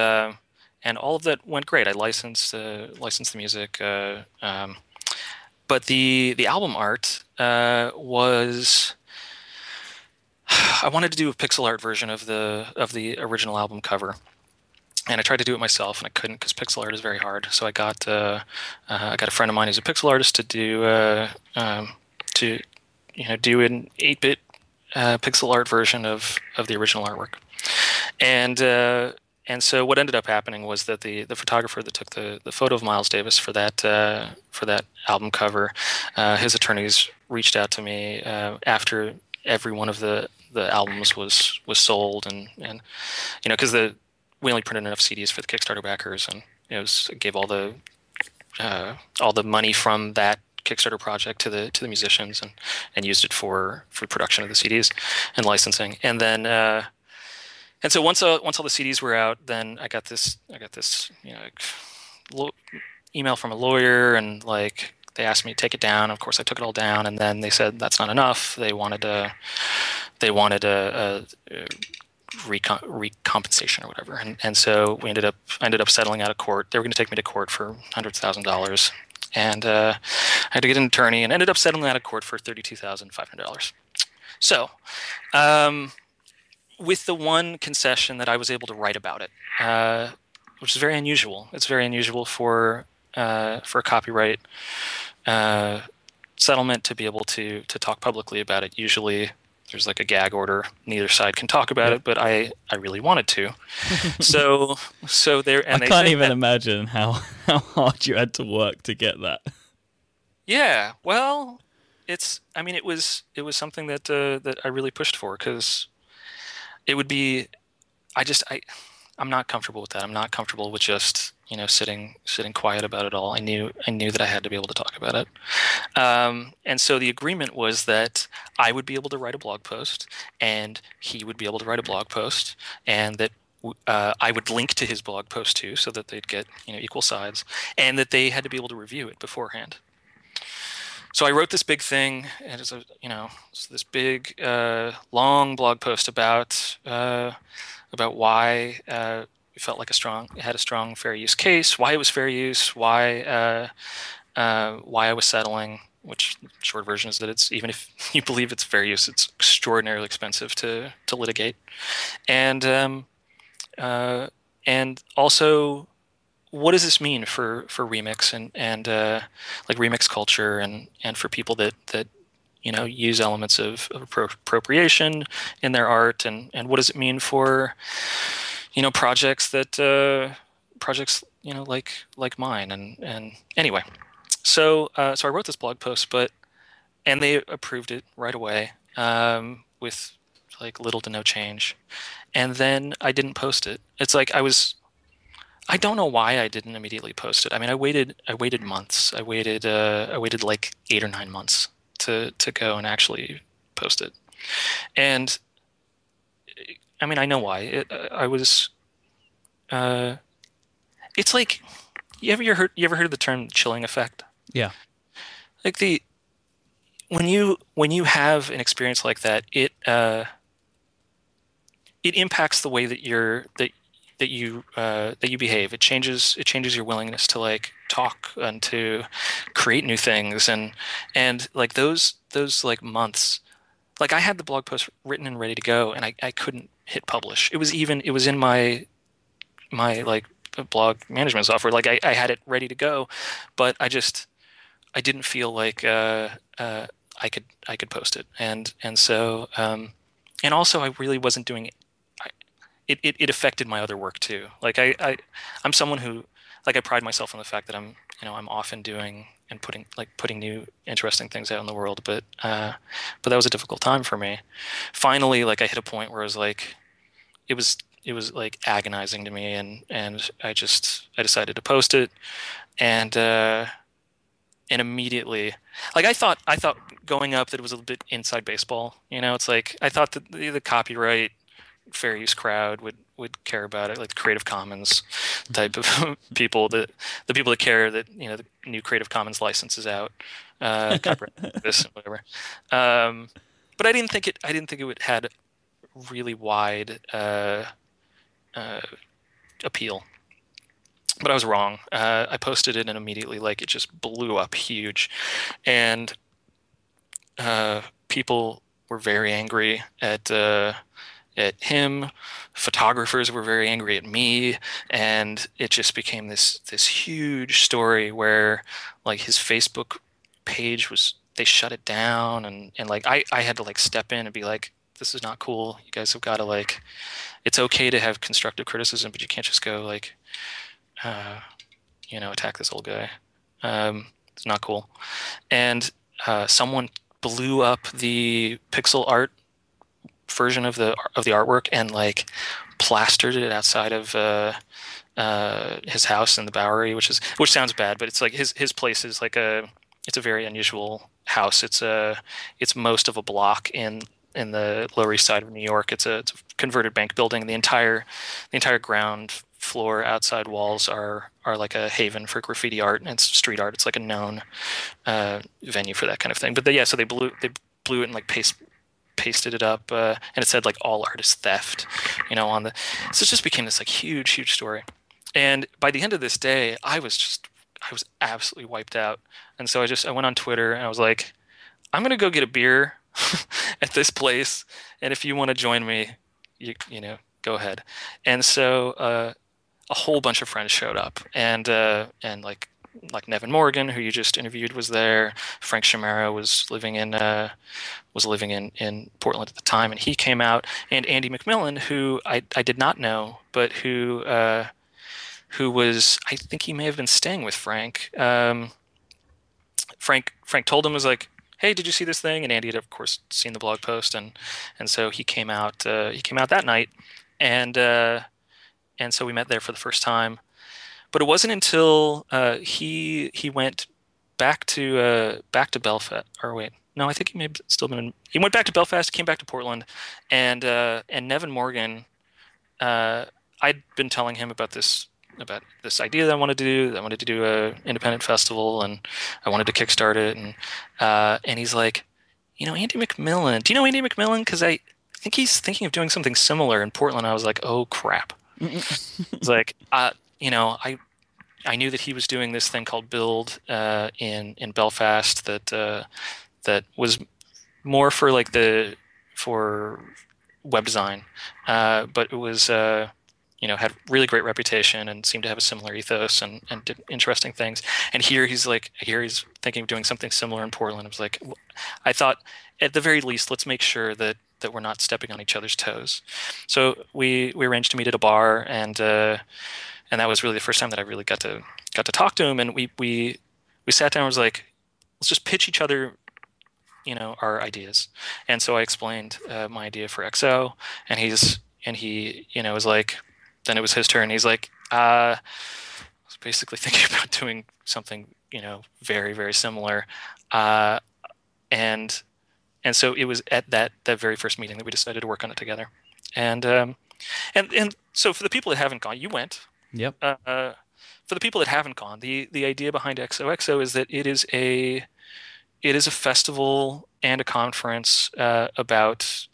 and all of that went great. I licensed licensed the music. Um, but the the album art was I wanted to do a pixel art version of the of the original album cover, and I tried to do it myself, and I couldn't because pixel art is very hard. So I got uh, uh, I got a friend of mine who's a pixel artist to do uh, um, to you know do an eight bit uh, pixel art version of of the original artwork, and uh, and so what ended up happening was that the, the photographer that took the, the photo of Miles Davis for that uh, for that album cover, his attorneys reached out to me after every one of the the albums was was sold and and you know because the we only printed enough CDs for the Kickstarter backers and it was gave all the uh, all the money from that Kickstarter project to the to the musicians and and used it for for production of the CDs and licensing and then uh, and so once uh, once all the CDs were out then I got this I got this you know lo- email from a lawyer and like they asked me to take it down. Of course, I took it all down, and then they said that's not enough. They wanted a, they wanted a, a, a recom- recompensation or whatever, and and so we ended up I ended up settling out of court. They were going to take me to court for hundred thousand dollars, and uh, I had to get an attorney, and ended up settling out of court for thirty-two thousand five hundred dollars. So. Um, with the one concession that I was able to write about it, uh, which is very unusual. It's very unusual for uh, for a copyright uh, settlement to be able to to talk publicly about it. Usually, there's like a gag order. Neither side can talk about it, but I I really wanted to. so so there. And I can't even that, imagine how how hard you had to work to get that. Yeah, well, it's. I mean, it was it was something that uh, that I really pushed for because it would be. I just I I'm not comfortable with that. I'm not comfortable with just you know sitting sitting quiet about it all. I knew I knew that I had to be able to talk about it, um, and so the agreement was that I would be able to write a blog post, and he would be able to write a blog post, and that uh, I would link to his blog post too, so that they'd get you know equal sides, and that they had to be able to review it beforehand. So I wrote this big thing, and it's a you know it's this big uh, long blog post about uh, about why uh, felt like a strong, it had a strong fair use case, why it was fair use, why uh, uh, why I was settling. Which short version is that it's even if you believe it's fair use, it's extraordinarily expensive to to litigate, and um, uh, and also what does this mean for for remix and and uh, like remix culture and and for people that that you know use elements of, of appropriation in their art and and what does it mean for you know projects that uh, projects you know like like mine and and anyway. So uh, so I wrote this blog post but and they approved it right away um, with like little to no change. And then I didn't post it. It's like I was I don't know why I didn't immediately post it. I mean I waited I waited months. I waited uh, I waited like eight or nine months to to go and actually post it. And I mean, I know why. It, I was. Uh, it's like you ever heard you ever heard of the term chilling effect? Yeah. Like the when you when you have an experience like that, it uh, it impacts the way that you're that that you uh, that you behave. It changes it changes your willingness to like talk and to create new things and and like those those like months. Like I had the blog post written and ready to go, and I, I couldn't hit publish. It was even it was in my my like blog management software. Like I, I had it ready to go, but I just I didn't feel like uh, uh, I could I could post it, and and so um, and also I really wasn't doing it, it, it affected my other work too. Like I, I I'm someone who like I pride myself on the fact that I'm you know I'm often doing and putting like putting new interesting things out in the world. But uh, but that was a difficult time for me. Finally, like I hit a point where I was like, it was it was like agonizing to me, and and I just I decided to post it, and uh, and immediately like I thought I thought going up that it was a little bit inside baseball. You know, it's like I thought that the, the copyright fair use crowd would would care about it, like the Creative Commons type of people, the the people that care that you know the new Creative Commons license is out, uh, this whatever. Um, but I didn't think it. I didn't think it would had really wide uh, uh, appeal. But I was wrong. Uh, I posted it and immediately, like, it just blew up huge, and uh, people were very angry at uh, at him. Photographers were very angry at me, and it just became this this huge story where like his Facebook page was they shut it down and and like I I had to like step in and be like this is not cool. You guys have got to like it's okay to have constructive criticism, but you can't just go like uh, you know attack this old guy. Um, it's not cool. And uh, someone blew up the pixel art version of the of the artwork and like plastered it outside of uh, uh, his house in the Bowery, which is which sounds bad, but it's like his his place is like a it's a very unusual house. It's a it's most of a block in in the Lower East Side of New York. It's a, it's a converted bank building. The entire the entire ground floor outside walls are are like a haven for graffiti art and street art. It's like a known uh, venue for that kind of thing. But they, yeah, so they blew they blew it and like paste pasted it up uh, and it said like all artist theft, you know, on the so it just became this like huge huge story. And by the end of this day, I was just I was absolutely wiped out. And so I just I went on Twitter and I was like, I'm gonna go get a beer at this place, and if you want to join me, you you know go ahead. And so uh, a whole bunch of friends showed up, and uh, and like like Neven Mrgan, who you just interviewed, was there. Frank Chimero was living in uh, was living in, in Portland at the time, and he came out. And Andy McMillan, who I, I did not know, but who uh, who was I think he may have been staying with Frank. Um, Frank Frank told him was like, "Hey, did you see this thing?" And Andy had of course seen the blog post, and and so he came out uh, he came out that night, and uh, and so we met there for the first time. But it wasn't until uh, he he went back to uh, back to Belfast. Or wait, no, I think he may have still been. In, he went back to Belfast, came back to Portland, and uh, and Neven Mrgan. Uh, I'd been telling him about this about this idea that I wanted to do. I wanted to do a independent festival, and I wanted to kickstart it. And uh, and he's like, you know, Andy McMillan. Do you know Andy McMillan? Because I think he's thinking of doing something similar in Portland. I was like, oh crap. it's like, uh, you know, I I knew that he was doing this thing called Build uh, in in Belfast that uh, that was more for like the for web design, uh, but it was uh, you know had really great reputation and seemed to have a similar ethos and, and did interesting things. And here he's like here he's thinking of doing something similar in Portland. I was like, I thought at the very least let's make sure that that we're not stepping on each other's toes. So we we arranged to meet at a bar and. Uh, and that was really the first time that I really got to got to talk to him. And we we we sat down and was like, let's just pitch each other, you know, our ideas. And so I explained uh, my idea for XO, and he's and he you know was like, then it was his turn. He's like, uh, I was basically thinking about doing something you know very very similar, uh, and and so it was at that that very first meeting that we decided to work on it together. And um, and and so for the people that haven't gone, you went Yep. Uh, for the people that haven't gone, the the idea behind XOXO is that it is a it is a festival and a conference uh, about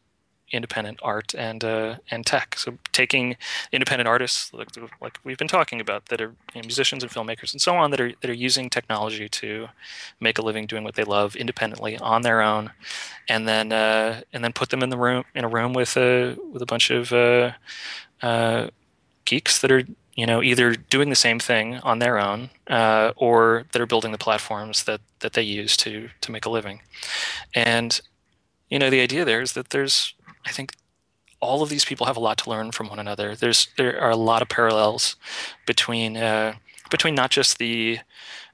independent art and uh, and tech. So taking independent artists like, like we've been talking about that are you know, musicians and filmmakers and so on that are that are using technology to make a living doing what they love independently on their own, and then uh, and then put them in the room in a room with a with a bunch of uh, uh, geeks that are you know, either doing the same thing on their own uh, or that are building the platforms that, that they use to to make a living. And you know, the idea there is that there's, I think, all of these people have a lot to learn from one another. There's there are a lot of parallels between uh, between not just the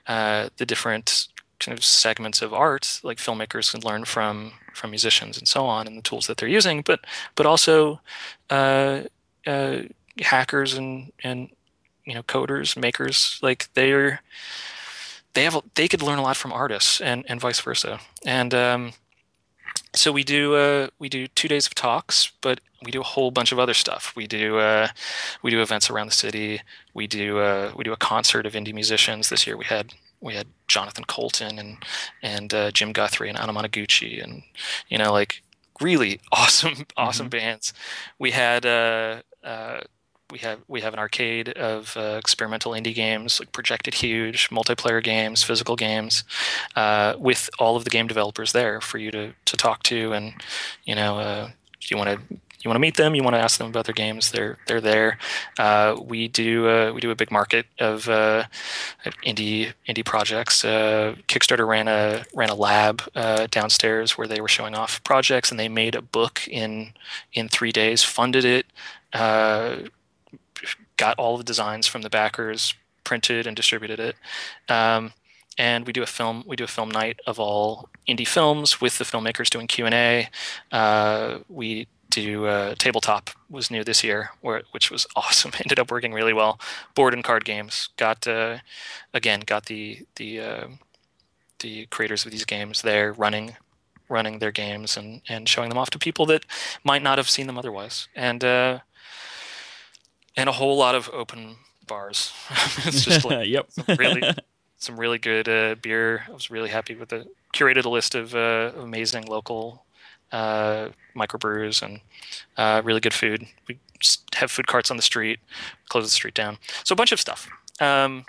uh, the different kind of segments of art, like filmmakers can learn from from musicians and so on, and the tools that they're using, but but also uh, uh hackers and and you know coders makers like they're they have they could learn a lot from artists and and vice versa and um so we do uh, we do two days of talks, but we do a whole bunch of other stuff. We do uh, we do events around the city. We do uh, we do a concert of indie musicians. This year we had we had Jonathan Coulton and and uh, Jim Guthrie and Anamanaguchi and you know like really awesome awesome mm-hmm. bands. We had uh, uh, we have we have an arcade of uh, experimental indie games like projected huge multiplayer games physical games uh, with all of the game developers there for you to, to talk to and you know uh, you want to you want to meet them, you want to ask them about their games, they're they're there. Uh, we do uh, we do a big market of uh, indie indie projects. Uh, Kickstarter ran a ran a lab uh, downstairs where they were showing off projects, and they made a book in in three days, funded it, uh, got all the designs from the backers, printed and distributed it. Um, and we do a film we do a film night of all indie films with the filmmakers doing q&a uh, we do uh, tabletop was new this year, where, which was awesome. Ended up working really well. Board and card games got uh, again got the the uh, the creators of these games there running running their games and and showing them off to people that might not have seen them otherwise, and uh, and a whole lot of open bars. it's just like yep, some really some really good uh, beer. I was really happy with the curated a list of uh, amazing local uh, microbrews and uh, really good food. We have food carts on the street, close the street down. So a bunch of stuff. Um,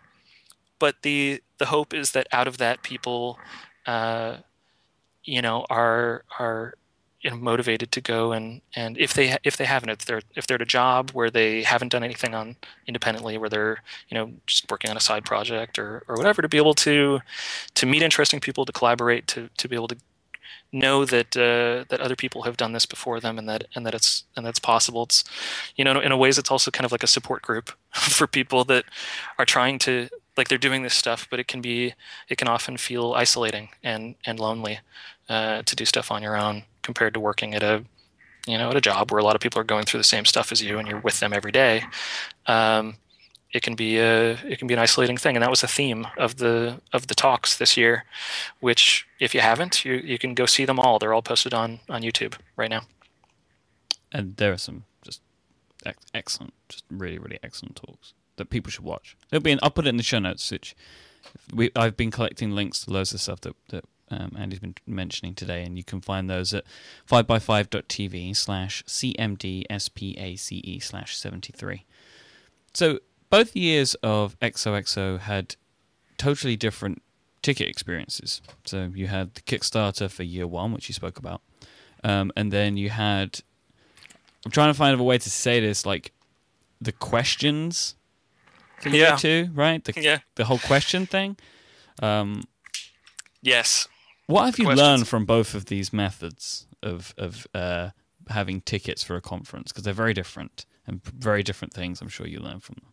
but the the hope is that out of that, people, uh, you know, are are you know, motivated to go and and if they if they haven't if they're if they're at a job where they haven't done anything on independently where they're you know just working on a side project or or whatever to be able to to meet interesting people to collaborate to to be able to know that uh, that other people have done this before them and that and that it's and that's possible. It's you know in a ways it's also kind of like a support group for people that are trying to like they're doing this stuff, but it can be it can often feel isolating and and lonely uh, to do stuff on your own compared to working at a you know at a job where a lot of people are going through the same stuff as you and you're with them every day. Um, it can be a it can be an isolating thing, and that was a theme of the of the talks this year. Which, if you haven't, you you can go see them all. They're all posted on on YouTube right now. And there are some just excellent, just really really excellent talks that people should watch. There'll be I'll put it in the show notes. Which we I've been collecting links to loads of stuff that that um, Andy's been mentioning today, and you can find those at 5by5.tv slash cmdspace slash 73. So both years of XOXO had totally different ticket experiences. So you had the Kickstarter for year one, which you spoke about, um, and then you had. I'm trying to find a way to say this, like the questions yeah. two, right? The, yeah. The whole question thing. Um, yes. What have you Questions. learned from both of these methods of of uh, having tickets for a conference? Because they're very different and very different things. I'm sure you learn from them.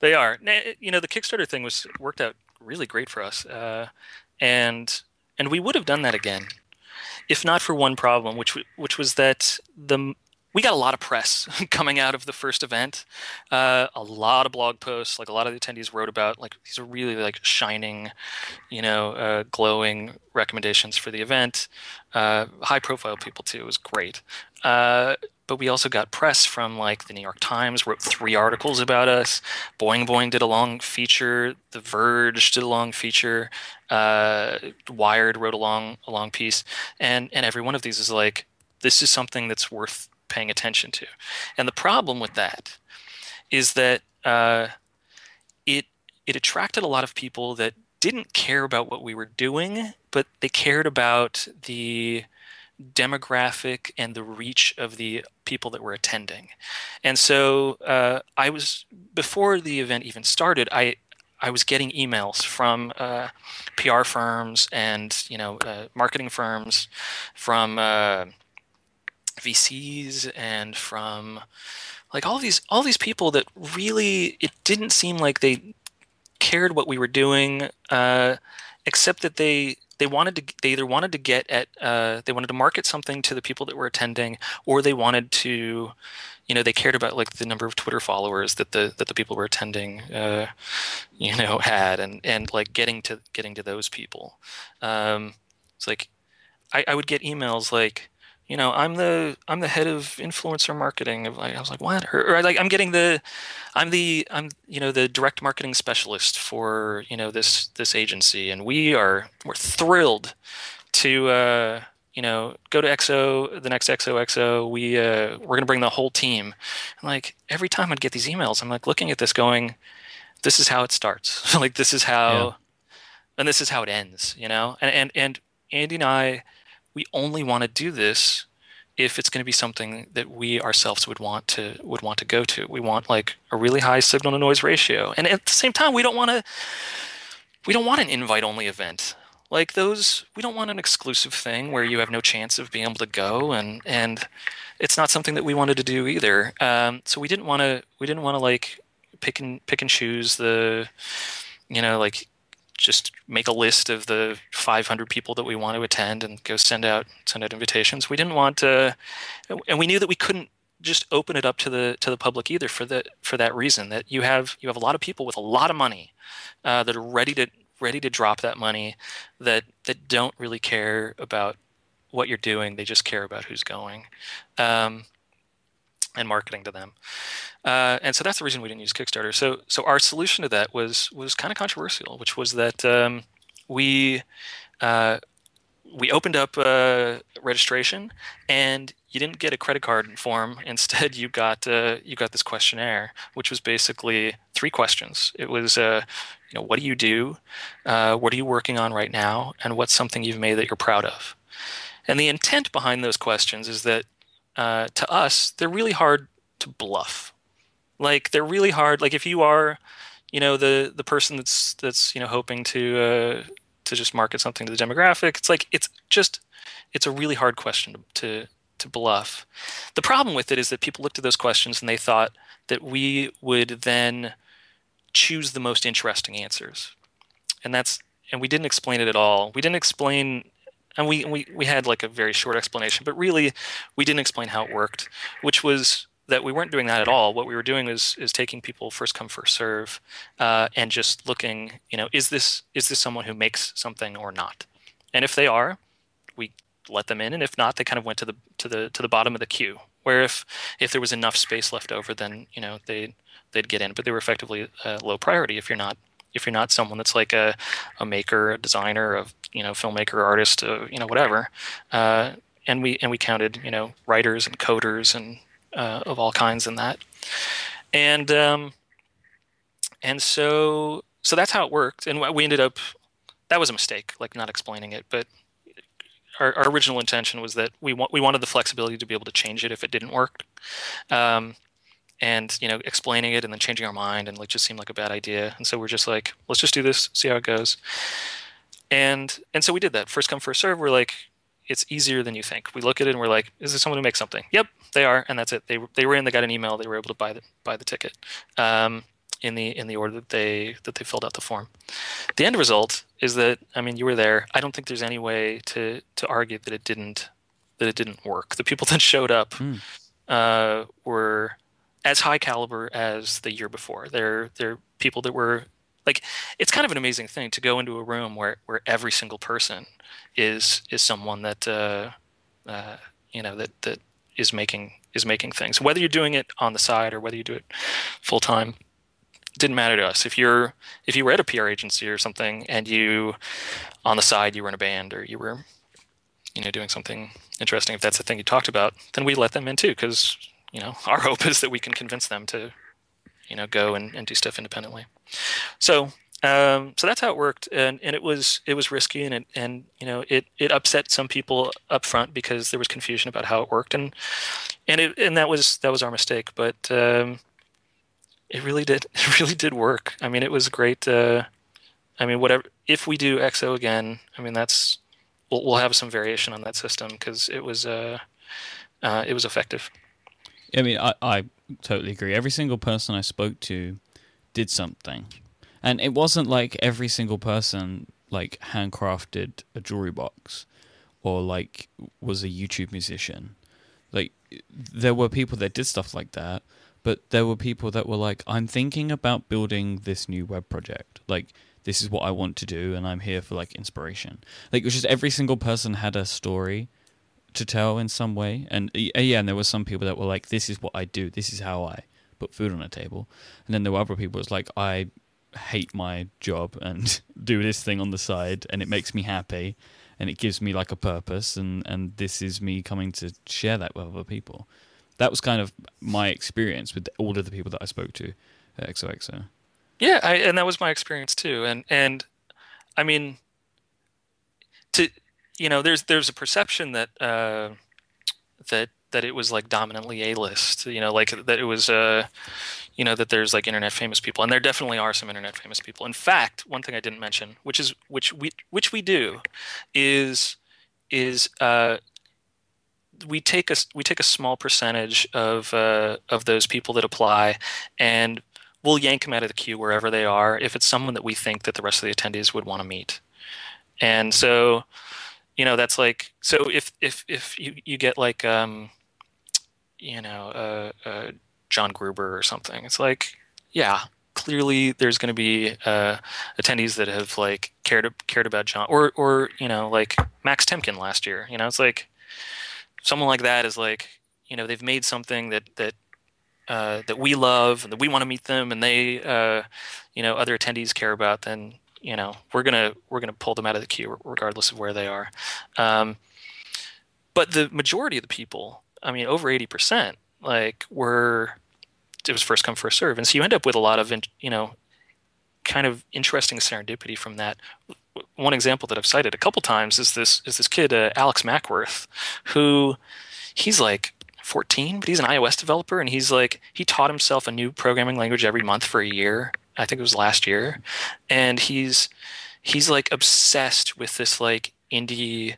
They are. You know, the Kickstarter thing was worked out really great for us, uh, and and we would have done that again, if not for one problem, which which was that the we got a lot of press coming out of the first event. Uh, a lot of blog posts, like a lot of the attendees wrote about, like these are really like shining, you know, uh, glowing recommendations for the event. Uh, high profile people too. It was great. Uh, but we also got press from like the New York Times wrote three articles about us. Boing Boing did a long feature. The Verge did a long feature. Uh, Wired wrote a long a long piece, and and every one of these is like this is something that's worth paying attention to. And the problem with that is that uh, it it attracted a lot of people that didn't care about what we were doing, but they cared about the demographic and the reach of the people that were attending. And so uh, I was before the event even started. I I was getting emails from uh, PR firms and you know uh, marketing firms, from uh, VCs and from like all these all these people that really it didn't seem like they cared what we were doing, uh, except that they they wanted to they either wanted to get at uh, they wanted to market something to the people that were attending, or they wanted to you know they cared about like the number of Twitter followers that the that the people were attending uh, you know had and and like getting to getting to those people. Um, it's like I, I would get emails like, you know, I'm the I'm the head of influencer marketing. I was like, what? Or, or like, I'm getting the, I'm the I'm you know the direct marketing specialist for you know this this agency, and we are we're thrilled to uh, you know go to XO the next XOXO. We uh, we're gonna bring the whole team. And like every time I'd get these emails, I'm like looking at this, going, this is how it starts. like this is how, yeah. and this is how it ends. You know, and and and Andy and I we only want to do this if it's going to be something that we ourselves would want to would want to go to. We want like a really high signal to noise ratio, and at the same time, we don't want to we don't want an invite only event like those. We don't want an exclusive thing where you have no chance of being able to go, and and it's not something that we wanted to do either. Um, so we didn't want to we didn't want to like pick and pick and choose the you know like just make a list of the 500 people that we want to attend and go send out send out invitations. We didn't want to, and we knew that we couldn't just open it up to the to the public either for the for that reason that you have you have a lot of people with a lot of money uh, that are ready to ready to drop that money that that don't really care about what you're doing. They just care about who's going. Um, and marketing to them. Uh, and so that's the reason we didn't use Kickstarter. So so our solution to that was was kind of controversial, which was that um, we uh, we opened up uh, registration and you didn't get a credit card form. Instead, you got uh, you got this questionnaire, which was basically three questions. It was uh, you know what do you do, uh, what are you working on right now, and what's something you've made that you're proud of. And the intent behind those questions is that uh, to us, they're really hard to bluff. Like they're really hard. Like if you are, you know, the the person that's that's you know hoping to uh, to just market something to the demographic, it's like it's just it's a really hard question to, to to bluff. The problem with it is that people looked at those questions and they thought that we would then choose the most interesting answers, and that's and we didn't explain it at all. We didn't explain and we, we we had like a very short explanation, but really we didn't explain how it worked, which was that we weren't doing that at all. What we were doing is is taking people first come first serve, uh, and just looking, you know, is this is this someone who makes something or not? And if they are, we let them in, and if not, they kind of went to the to the to the bottom of the queue. Where if if there was enough space left over, then you know they they'd get in, but they were effectively uh, low priority if you're not if you're not someone that's like a, a maker, a designer, a you know filmmaker, artist, uh, you know whatever. Uh, and we and we counted you know writers and coders and uh, of all kinds in that. And um, and so so that's how it worked. And we ended up that was a mistake, like not explaining it, but. Our, our original intention was that we want we wanted the flexibility to be able to change it if it didn't work, um, and you know explaining it and then changing our mind and like just seemed like a bad idea and so we're just like let's just do this see how it goes and and so we did that. First come first serve we're like it's easier than you think. We look at it and we're like is this someone who makes something? Yep they are and that's it. They, they were in they got an email they were able to buy the buy the ticket um, in the in the order that they that they filled out the form. The end result is that i mean you were there. I don't think there's any way to to argue that it didn't that it didn't work. The people that showed up mm. uh, were as high caliber as the year before. They're they're people that were like it's kind of an amazing thing to go into a room where where every single person is is someone that uh, uh, you know that that is making is making things. Whether you're doing it on the side or whether you do it full time, didn't matter to us. If you're if you were at a PR agency or something and you on the side you were in a band or you were you know doing something interesting, if that's the thing you talked about, then we let them in too because you know, our hope is that we can convince them to, you know, go and, and do stuff independently. So, um, so that's how it worked, and, and it was it was risky, and it, and you know it it upset some people up front because there was confusion about how it worked, and and it and that was that was our mistake, but um, it really did it really did work. I mean, it was great. Uh, I mean, whatever if we do XO again, I mean that's we'll we'll have some variation on that system because it was uh, uh, it was effective. I mean, I, I totally agree. Every single person I spoke to did something, and it wasn't like every single person like handcrafted a jewelry box or like was a YouTube musician. Like there were people that did stuff like that, but there were people that were like, I'm thinking about building this new web project. Like this is what I want to do, and I'm here for like inspiration. Like it was just every single person had a story to tell in some way, and uh, yeah, and there were some people that were like, this is what I do, this is how I put food on a table, and then there were other people. It's like I hate my job and do this thing on the side, and it makes me happy, and it gives me like a purpose, and and this is me coming to share that with other people. That was kind of my experience with all of the people that I spoke to at XOXO. Yeah, I, and that was my experience too. And and I mean, to you know, there's there's a perception that uh, that that it was like dominantly A list. You know, like that it was uh, you know that there's like internet famous people, and there definitely are some internet famous people. In fact, one thing I didn't mention, which is which we which we do, is is uh, we take a we take a small percentage of uh, of those people that apply, and we'll yank them out of the queue wherever they are if it's someone that we think that the rest of the attendees would want to meet. And so, you know, that's like so if if if you you get like um, you know, uh, uh, John Gruber or something, it's like yeah, clearly there's going to be uh, attendees that have like cared cared about John or or you know like Max Temkin last year. You know, it's like someone like that is like you know they've made something that that uh, that we love and that we want to meet them and they uh, you know other attendees care about then you know we're gonna we're gonna pull them out of the queue regardless of where they are. Um, but the majority of the people i mean over 80% like were it was first come first serve. And so you end up with a lot of you know kind of interesting serendipity from that. One example that i've cited a couple times is this is this kid uh, alex mackworth who he's like 14, but he's an iOS developer and he's like he taught himself a new programming language every month for a year. I think it was last year. And he's he's like obsessed with this like indie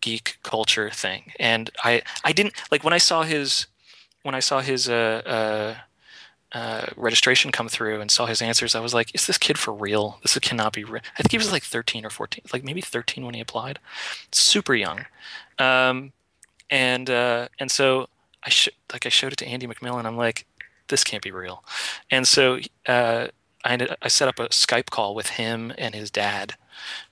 geek culture thing. And I I didn't like when I saw his when I saw his uh, uh, uh, registration come through and saw his answers, I was like, "Is this kid for real? This cannot be real." I think he was like 13 or 14, like maybe 13 when he applied, super young, um, and uh, and so I sh- like I showed it to Andy McMillan. I'm like, this can't be real. And so uh, I ended, I set up a Skype call with him and his dad.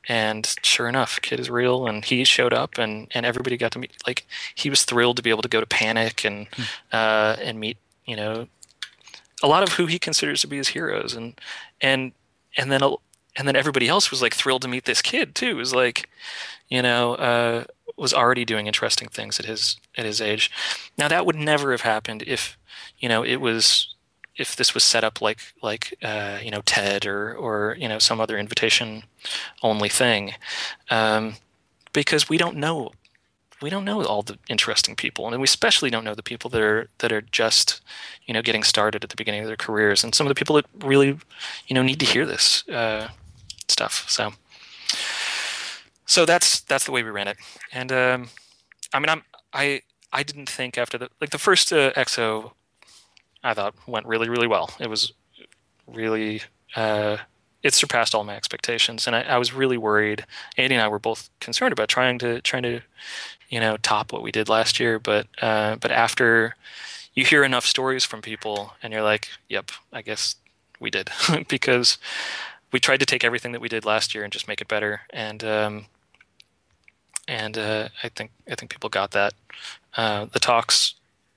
And sure enough, kid is real, and he showed up, and, and everybody got to meet. Like he was thrilled to be able to go to Panic and hmm. uh, and meet you know a lot of who he considers to be his heroes, and and and then and then everybody else was like thrilled to meet this kid too. It was like you know uh, was already doing interesting things at his at his age. Now that would never have happened if you know it was if this was set up like like uh, you know TED or or you know some other invitation only thing, um, because we don't know we don't know all the interesting people, and we especially don't know the people that are that are just you know getting started at the beginning of their careers, and some of the people that really you know need to hear this uh, stuff. So so that's that's the way we ran it. And um, I mean, I'm I I didn't think after the like the first uh, EXO, I thought went really really well. It was really uh, it surpassed all my expectations, and I, I, was really worried. Andy and I were both concerned about trying to trying to you know top what we did last year, but uh, but after you hear enough stories from people, and you're like, yep, I guess we did because we tried to take everything that we did last year and just make it better, and um, and uh, I think I think people got that. Uh, the talks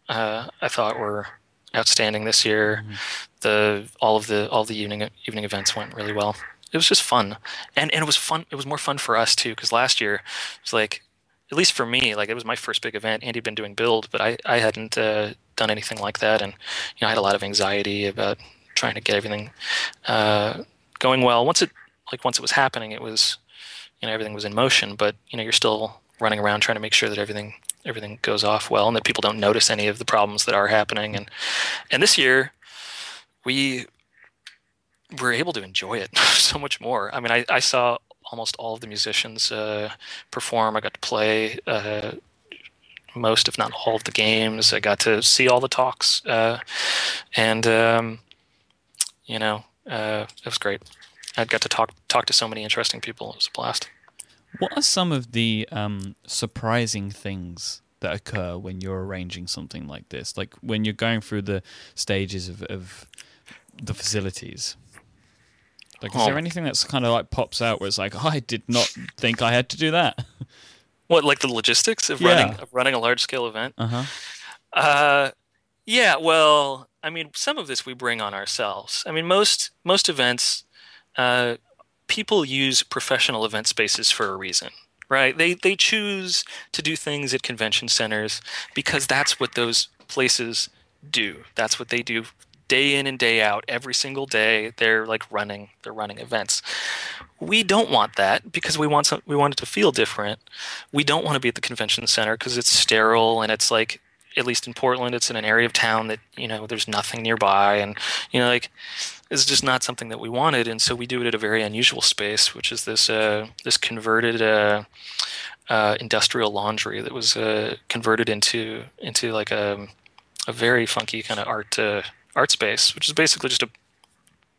uh, I thought were outstanding this year. Mm-hmm. The all of the all the evening evening events went really well. It was just fun, and and it was fun. It was more fun for us too because last year it was like, at least for me, like it was my first big event. Andy had been doing build, but I I hadn't uh, done anything like that, and you know I had a lot of anxiety about trying to get everything uh, going well. Once it like once it was happening, it was you know everything was in motion, but you know you're still running around trying to make sure that everything everything goes off well and that people don't notice any of the problems that are happening. And and this year we were able to enjoy it so much more. I mean, I, I saw almost all of the musicians uh, perform. I got to play uh, most, if not all, of the games. I got to see all the talks, uh, and um, you know, uh, it was great. I got to talk talk to so many interesting people. It was a blast. What are some of the um, surprising things that occur when you're arranging something like this? Like when you're going through the stages of, of the facilities. Like, is Oh. there anything that's kind of like pops out where it's like, oh, I did not think I had to do that? What like the logistics of Yeah. running of running a large scale event? Uh huh. Uh, yeah. Well, I mean, some of this we bring on ourselves. I mean, most most events, uh, people use professional event spaces for a reason, right? They they choose to do things at convention centers because that's what those places do. That's what they do day in and day out every single day they're like running they're running events we don't want that because we want some, we want it to feel different we don't want to be at the convention center because it's sterile and it's like at least in Portland, it's in an area of town that you know there's nothing nearby, and you know like it's just not something that we wanted, and so we do it at a very unusual space, which is this uh, this converted uh, uh, industrial laundry that was uh, converted into into like a a very funky kind of art uh, art space, which is basically just a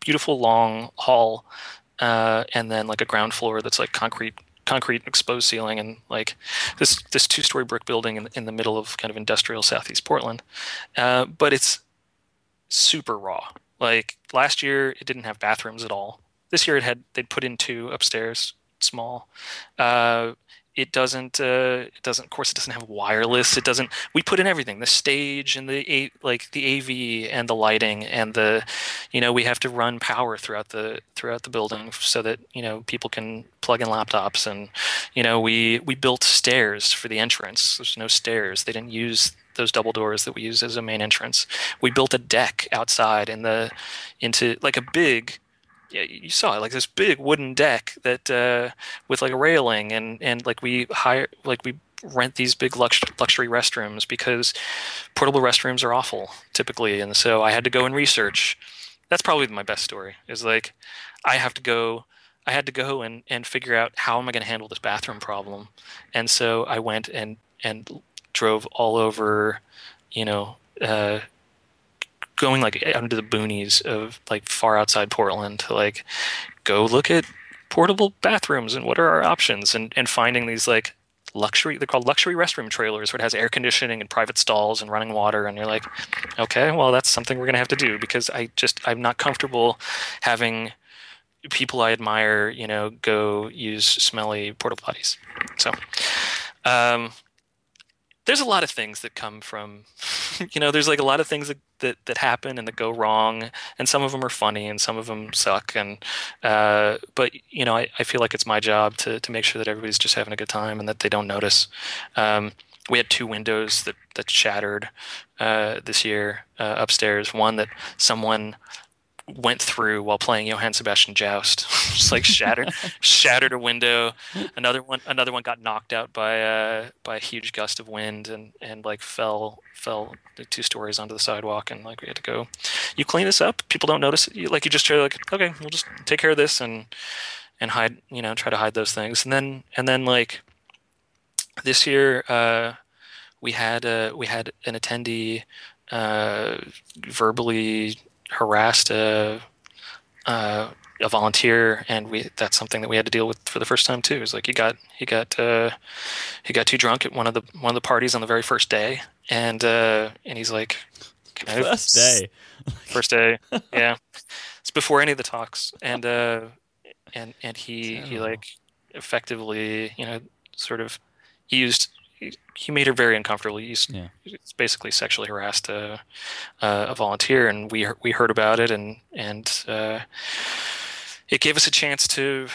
beautiful long hall, uh, and then like a ground floor that's like concrete concrete exposed ceiling and like this this two story brick building in, in the middle of kind of industrial southeast Portland. Uh, but it's super raw. Like last year, it didn't have bathrooms at all. This year, it had they'd put in two upstairs, small. Uh, it doesn't. Uh, it doesn't. Of course, it doesn't have wireless. It doesn't. We put in everything: the stage and the like the AV and the lighting and the, you know, we have to run power throughout the throughout the building so that you know people can plug in laptops and, you know, we we built stairs for the entrance. There's no stairs. They didn't use those double doors that we use as a main entrance. We built a deck outside in the into like a big yeah, you saw it like this big wooden deck that uh, with like a railing and and like we hire like we rent these big lux- luxury restrooms because portable restrooms are awful typically. And so I had to go and research. That's probably my best story is like I have to go I had to go and and figure out how am I going to handle this bathroom problem. And so I went and and drove all over you know uh, going like out into the boonies of like far outside Portland to like go look at portable bathrooms and what are our options and and finding these like luxury they're called luxury restroom trailers where it has air conditioning and private stalls and running water. And you're like okay well that's something we're going to have to do because I just I'm not comfortable having people I admire you know go use smelly porta potties. So um there's a lot of things that come from you know there's like a lot of things that, that, that happen and that go wrong and some of them are funny and some of them suck and uh, but you know I, I feel like it's my job to, to make sure that everybody's just having a good time and that they don't notice. Um, we had two windows that, that shattered uh, this year uh, upstairs. One that someone went through while playing Johann Sebastian Joust. Just like shattered shattered a window. Another one another one got knocked out by uh by a huge gust of wind and and like fell fell two stories onto the sidewalk and like we had to go you clean this up people don't notice you, like you just try like okay we'll just take care of this and and hide you know try to hide those things and then and then like this year uh we had uh we had an attendee uh verbally harassed a, uh, a volunteer, and we that's something that we had to deal with for the first time too. Is like he got he got uh, he got too drunk at one of the one of the parties on the very first day, and uh, and he's like, Can First day. first day, yeah, it's before any of the talks, and uh, and and he he like effectively you know sort of he used he, he made her very uncomfortable. He's, Yeah. basically sexually harassed a, a, a volunteer, and we we heard about it, and and uh, it gave us a chance to,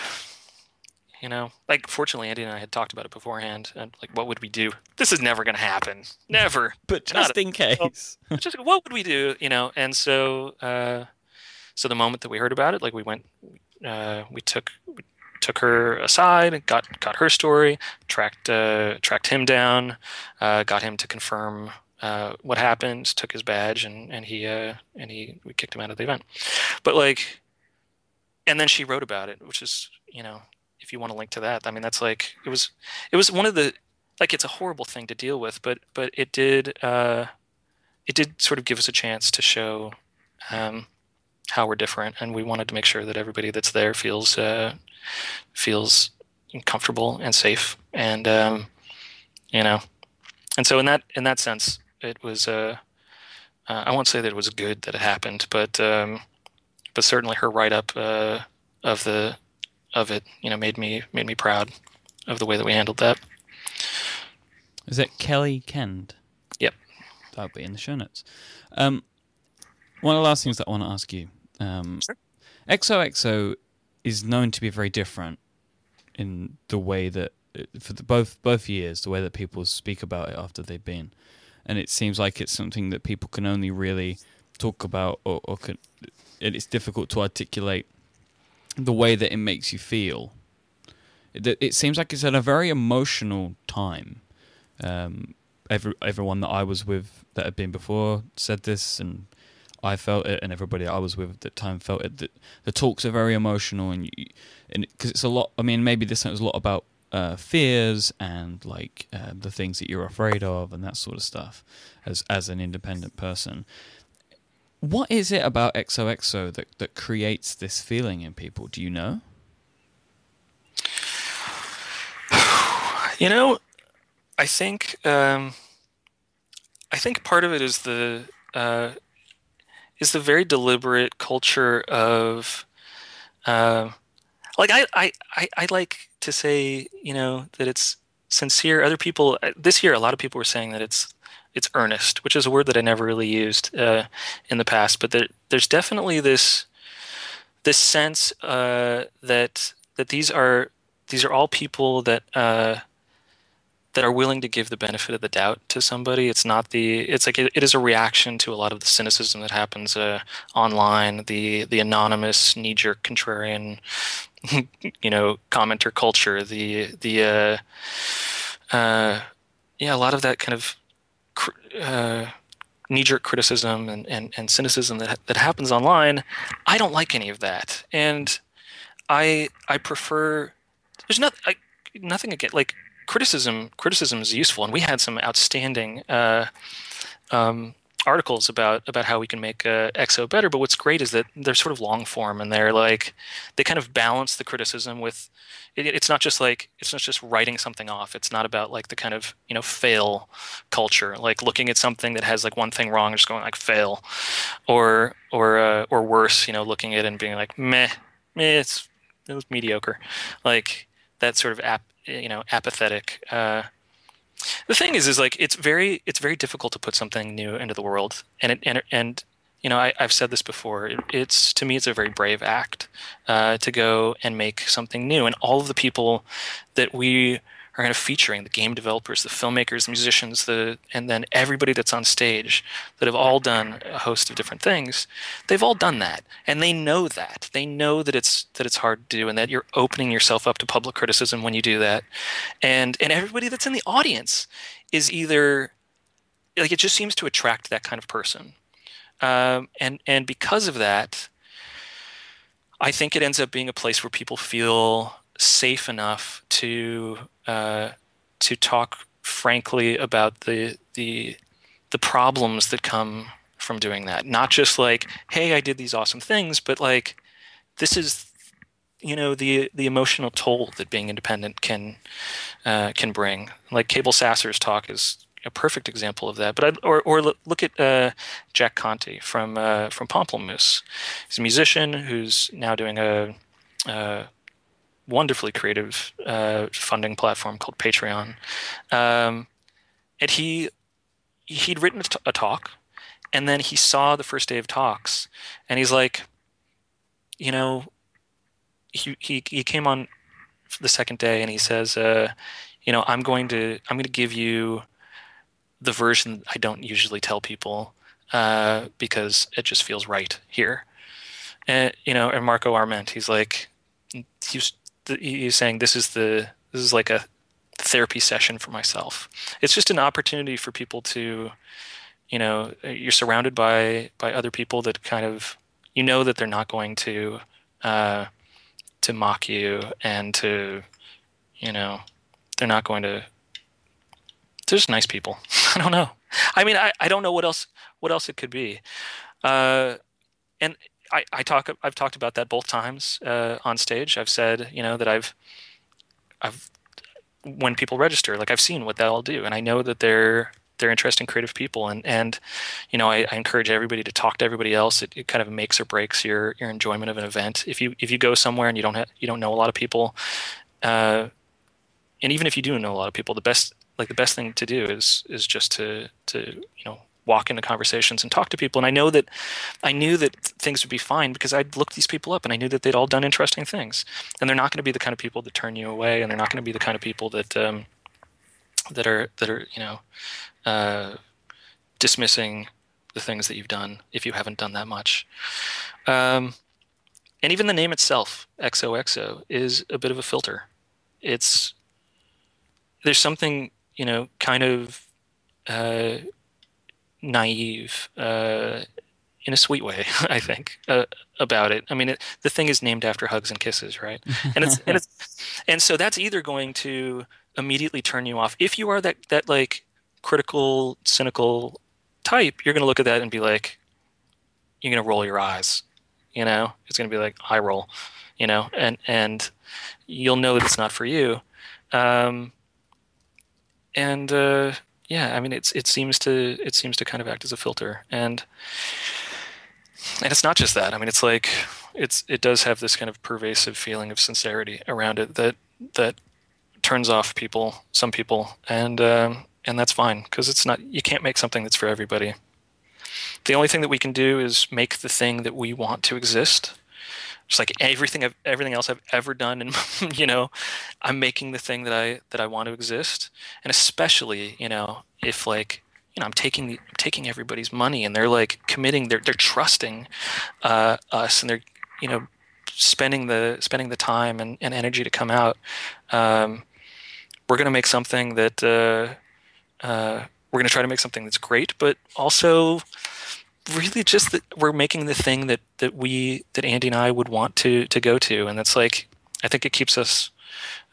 you know, like fortunately Andy and I had talked about it beforehand, and like what would we do? This is never going to happen, never. But Not just in case. Just what would we do? You know, and so uh, so the moment that we heard about it, like we went, uh, we took. We, took her aside got got her story tracked uh, tracked him down uh, got him to confirm uh, what happened took his badge and and he uh, and he we kicked him out of the event. But like and then she wrote about it which is you know if you want to link to that i mean that's like it was it was one of the like it's a horrible thing to deal with but but it did uh it did sort of give us a chance to show um how we're different and we wanted to make sure that everybody that's there feels uh feels comfortable and safe and um you know and so in that in that sense it was uh, uh i won't say that it was good that it happened but um but certainly her write up uh of the of it. You know, made me made me proud of the way that we handled that. Is it Kelly Kend? Yep. That'll be in the show notes. Um, one of the last things that I want to ask you. Um, Sure. XOXO is known to be very different in the way that for the, both both years, the way that people speak about it after they've been, and it seems like it's something that people can only really talk about, or, or can, it's difficult to articulate the way that it makes you feel. It, it seems like it's at a very emotional time. Um, every everyone that I was with that had been before said this, and I felt it, and everybody I was with at the time felt it. The talks are very emotional, and and because it's a lot. I mean, maybe this was a lot about uh, fears and like uh, the things that you're afraid of, and that sort of stuff. As as an independent person, what is it about XOXO that that creates this feeling in people? Do you know? You know, I think um, I think part of it is the uh, is the very deliberate culture of uh, like I, I, I, I like to say you know that it's sincere. Other people this year, a lot of people were saying that it's it's earnest, which is a word that I never really used uh, in the past. But there, there's definitely this this sense uh, that that these are these are all people that uh, that are willing to give the benefit of the doubt to somebody. It's not the it's like it, it is a reaction to a lot of the cynicism that happens uh, online, the the anonymous knee jerk contrarian, you know, commenter culture, the the uh, uh, yeah, a lot of that kind of uh, knee jerk criticism and, and, and cynicism that that happens online. I don't like any of that, and I I prefer. There's not I, nothing again like criticism criticism is useful, and we had some outstanding uh, um, articles about about how we can make uh, EXO better. But what's great is that they're sort of long form, and they're like they kind of balance the criticism with. It, it's not just like it's not just writing something off. It's not about like the kind of you know fail culture, like looking at something that has like one thing wrong, and just going like fail, or or uh, or worse, you know, looking at it and being like meh, meh, it's it was mediocre, like that sort of app you know apathetic uh, the thing is is like it's very it's very difficult to put something new into the world. And it and, and you know I, have said this before it, it's to me it's a very brave act uh, to go and make something new. And all of the people that we are kind of featuring the game developers, the filmmakers, musicians, the and then everybody that's on stage that have all done a host of different things. They've all done that, and they know that. They know that it's that it's hard to do, and that you're opening yourself up to public criticism when you do that. And and everybody that's in the audience is either like it just seems to attract that kind of person, um, and and because of that. I think it ends up being a place where people feel safe enough to uh, to talk frankly about the the the problems that come from doing that. Not just like, hey, I did these awesome things, but like this is you know the the emotional toll that being independent can uh, can bring. Like Cabel Sasser's talk is a perfect example of that. But I, or or look at uh, Jack Conte from uh, from Pomplamoose. He's a musician who's now doing a, a wonderfully creative uh, funding platform called Patreon. Um, and he he'd written a, t- a talk, and then he saw the first day of talks, and he's like, you know, he he he came on the second day, and he says, uh, you know, I'm going to I'm going to give you the version I don't usually tell people uh, because it just feels right here. And you know, and Marco Arment, he's like, he's he's saying this is the this is like a therapy session for myself. It's just an opportunity for people to, you know, you're surrounded by by other people that kind of you know that they're not going to uh, to mock you and to, you know, they're not going to. They're just nice people. I don't know. I mean, I, I don't know what else what else it could be. Uh, and I, I talk I've talked about that both times uh, on stage. I've said you know that I've I've when people register like I've seen what they'll do and I know that they're they're interesting creative people and and you know I, I encourage everybody to talk to everybody else it, it, kind of makes or breaks your your enjoyment of an event if you if you go somewhere and you don't have you don't know a lot of people uh, and even if you do know a lot of people the best like the best thing to do is is just to to you know walk into conversations and talk to people and I know that I knew that things would be fine because I'd looked these people up and I knew that they'd all done interesting things and they're not going to be the kind of people that turn you away and they're not going to be the kind of people that um, that are that are you know uh, dismissing the things that you've done if you haven't done that much. Um, and even the name itself, XOXO, is a bit of a filter. It's there's something you know kind of uh, naive uh, in a sweet way, I think, uh, about it. I mean, it, the thing is named after hugs and kisses, right? And it's and it's and so that's either going to immediately turn you off if you are that that like critical, cynical type. You're going to look at that and be like, you're going to roll your eyes. You know, it's going to be like eye roll. You know, and and you'll know that it's not for you. Um, and uh, yeah, I mean, it's it seems to it seems to kind of act as a filter, and and it's not just that. I mean, it's like it's it does have this kind of pervasive feeling of sincerity around it that that turns off people, some people, and um, and that's fine because it's not you can't make something that's for everybody. The only thing that we can do is make the thing that we want to exist. Just like everything I've, everything else I've ever done, and you know, I'm making the thing that I that I want to exist, and especially you know if like you know I'm taking I'm taking everybody's money and they're like committing they're they're trusting uh, us and they're you know spending the spending the time and, and energy to come out. Um, we're to make something that uh, uh, we're to try to make something that's great, but also really just that we're making the thing that that we that Andy and I would want to to go to, and that's like I think it keeps us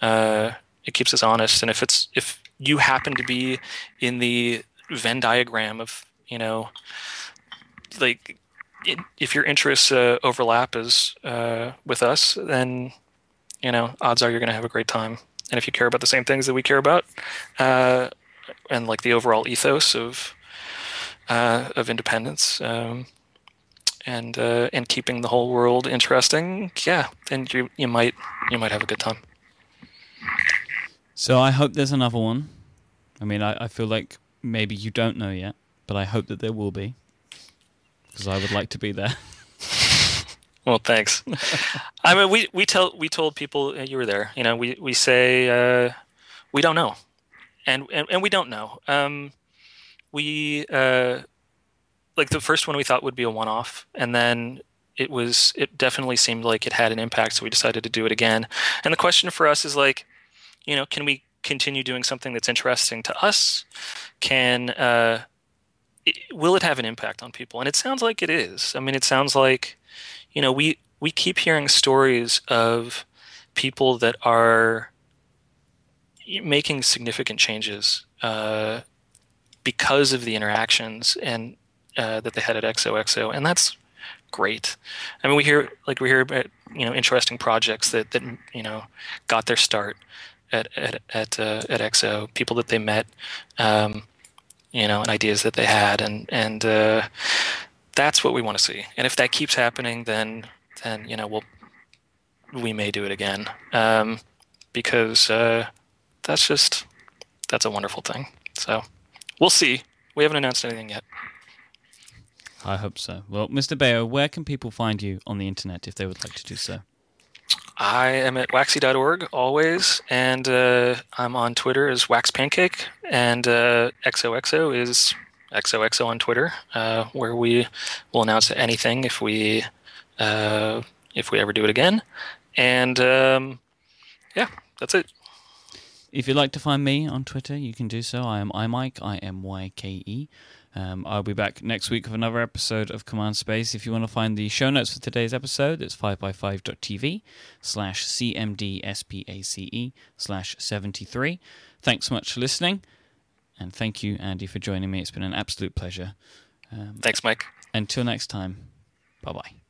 uh, it keeps us honest. And if it's if you happen to be in the Venn diagram of you know like it, if your interests uh, overlap as uh, with us, then you know odds are you're going to have a great time and if you care about the same things that we care about, uh, and like the overall ethos of uh, of independence, um, and uh, and keeping the whole world interesting, yeah, then you you might you might have a good time. So I hope there's another one. I mean, I, I feel like maybe you don't know yet, but I hope that there will be because I would like to be there. Well, thanks. I mean, we we tell we told people uh, you were there. You know, we we say uh, we don't know, and and, and we don't know. Um, we uh, like the first one we thought would be a one-off, and then it was it definitely seemed like it had an impact, so we decided to do it again. And the question for us is like, you know, can we continue doing something that's interesting to us? Can uh, it, will it have an impact on people? And it sounds like it is. I mean, it sounds like you know, we we keep hearing stories of people that are making significant changes uh, because of the interactions and uh, that they had at XOXO, and that's great. I mean, we hear like we hear about you know interesting projects that that you know got their start at at at, uh, at XO, people that they met, um, you know, and ideas that they had, and and uh, that's what we want to see. And if that keeps happening, then then you know we'll we may do it again um, because uh, that's just that's a wonderful thing. So we'll see. We haven't announced anything yet. I hope so. Well, Mr. Baio, where can people find you on the internet if they would like to do so? I am at waxy.org always, and uh, I'm on Twitter as waxpancake, and uh, XOXO is XOXO on Twitter, uh, where we will announce anything if we uh, if we ever do it again. And um, yeah, that's it. If you'd like to find me on Twitter, you can do so. I am imyke, I M Y K E. Um, I'll be back next week with another episode of Command Space. If you want to find the show notes for today's episode, it's 5by5.tv slash cmdspace slash 73. Thanks so much for listening. And thank you, Andy, for joining me. It's been an absolute pleasure. Um, Thanks, Mike. Until next time, bye bye.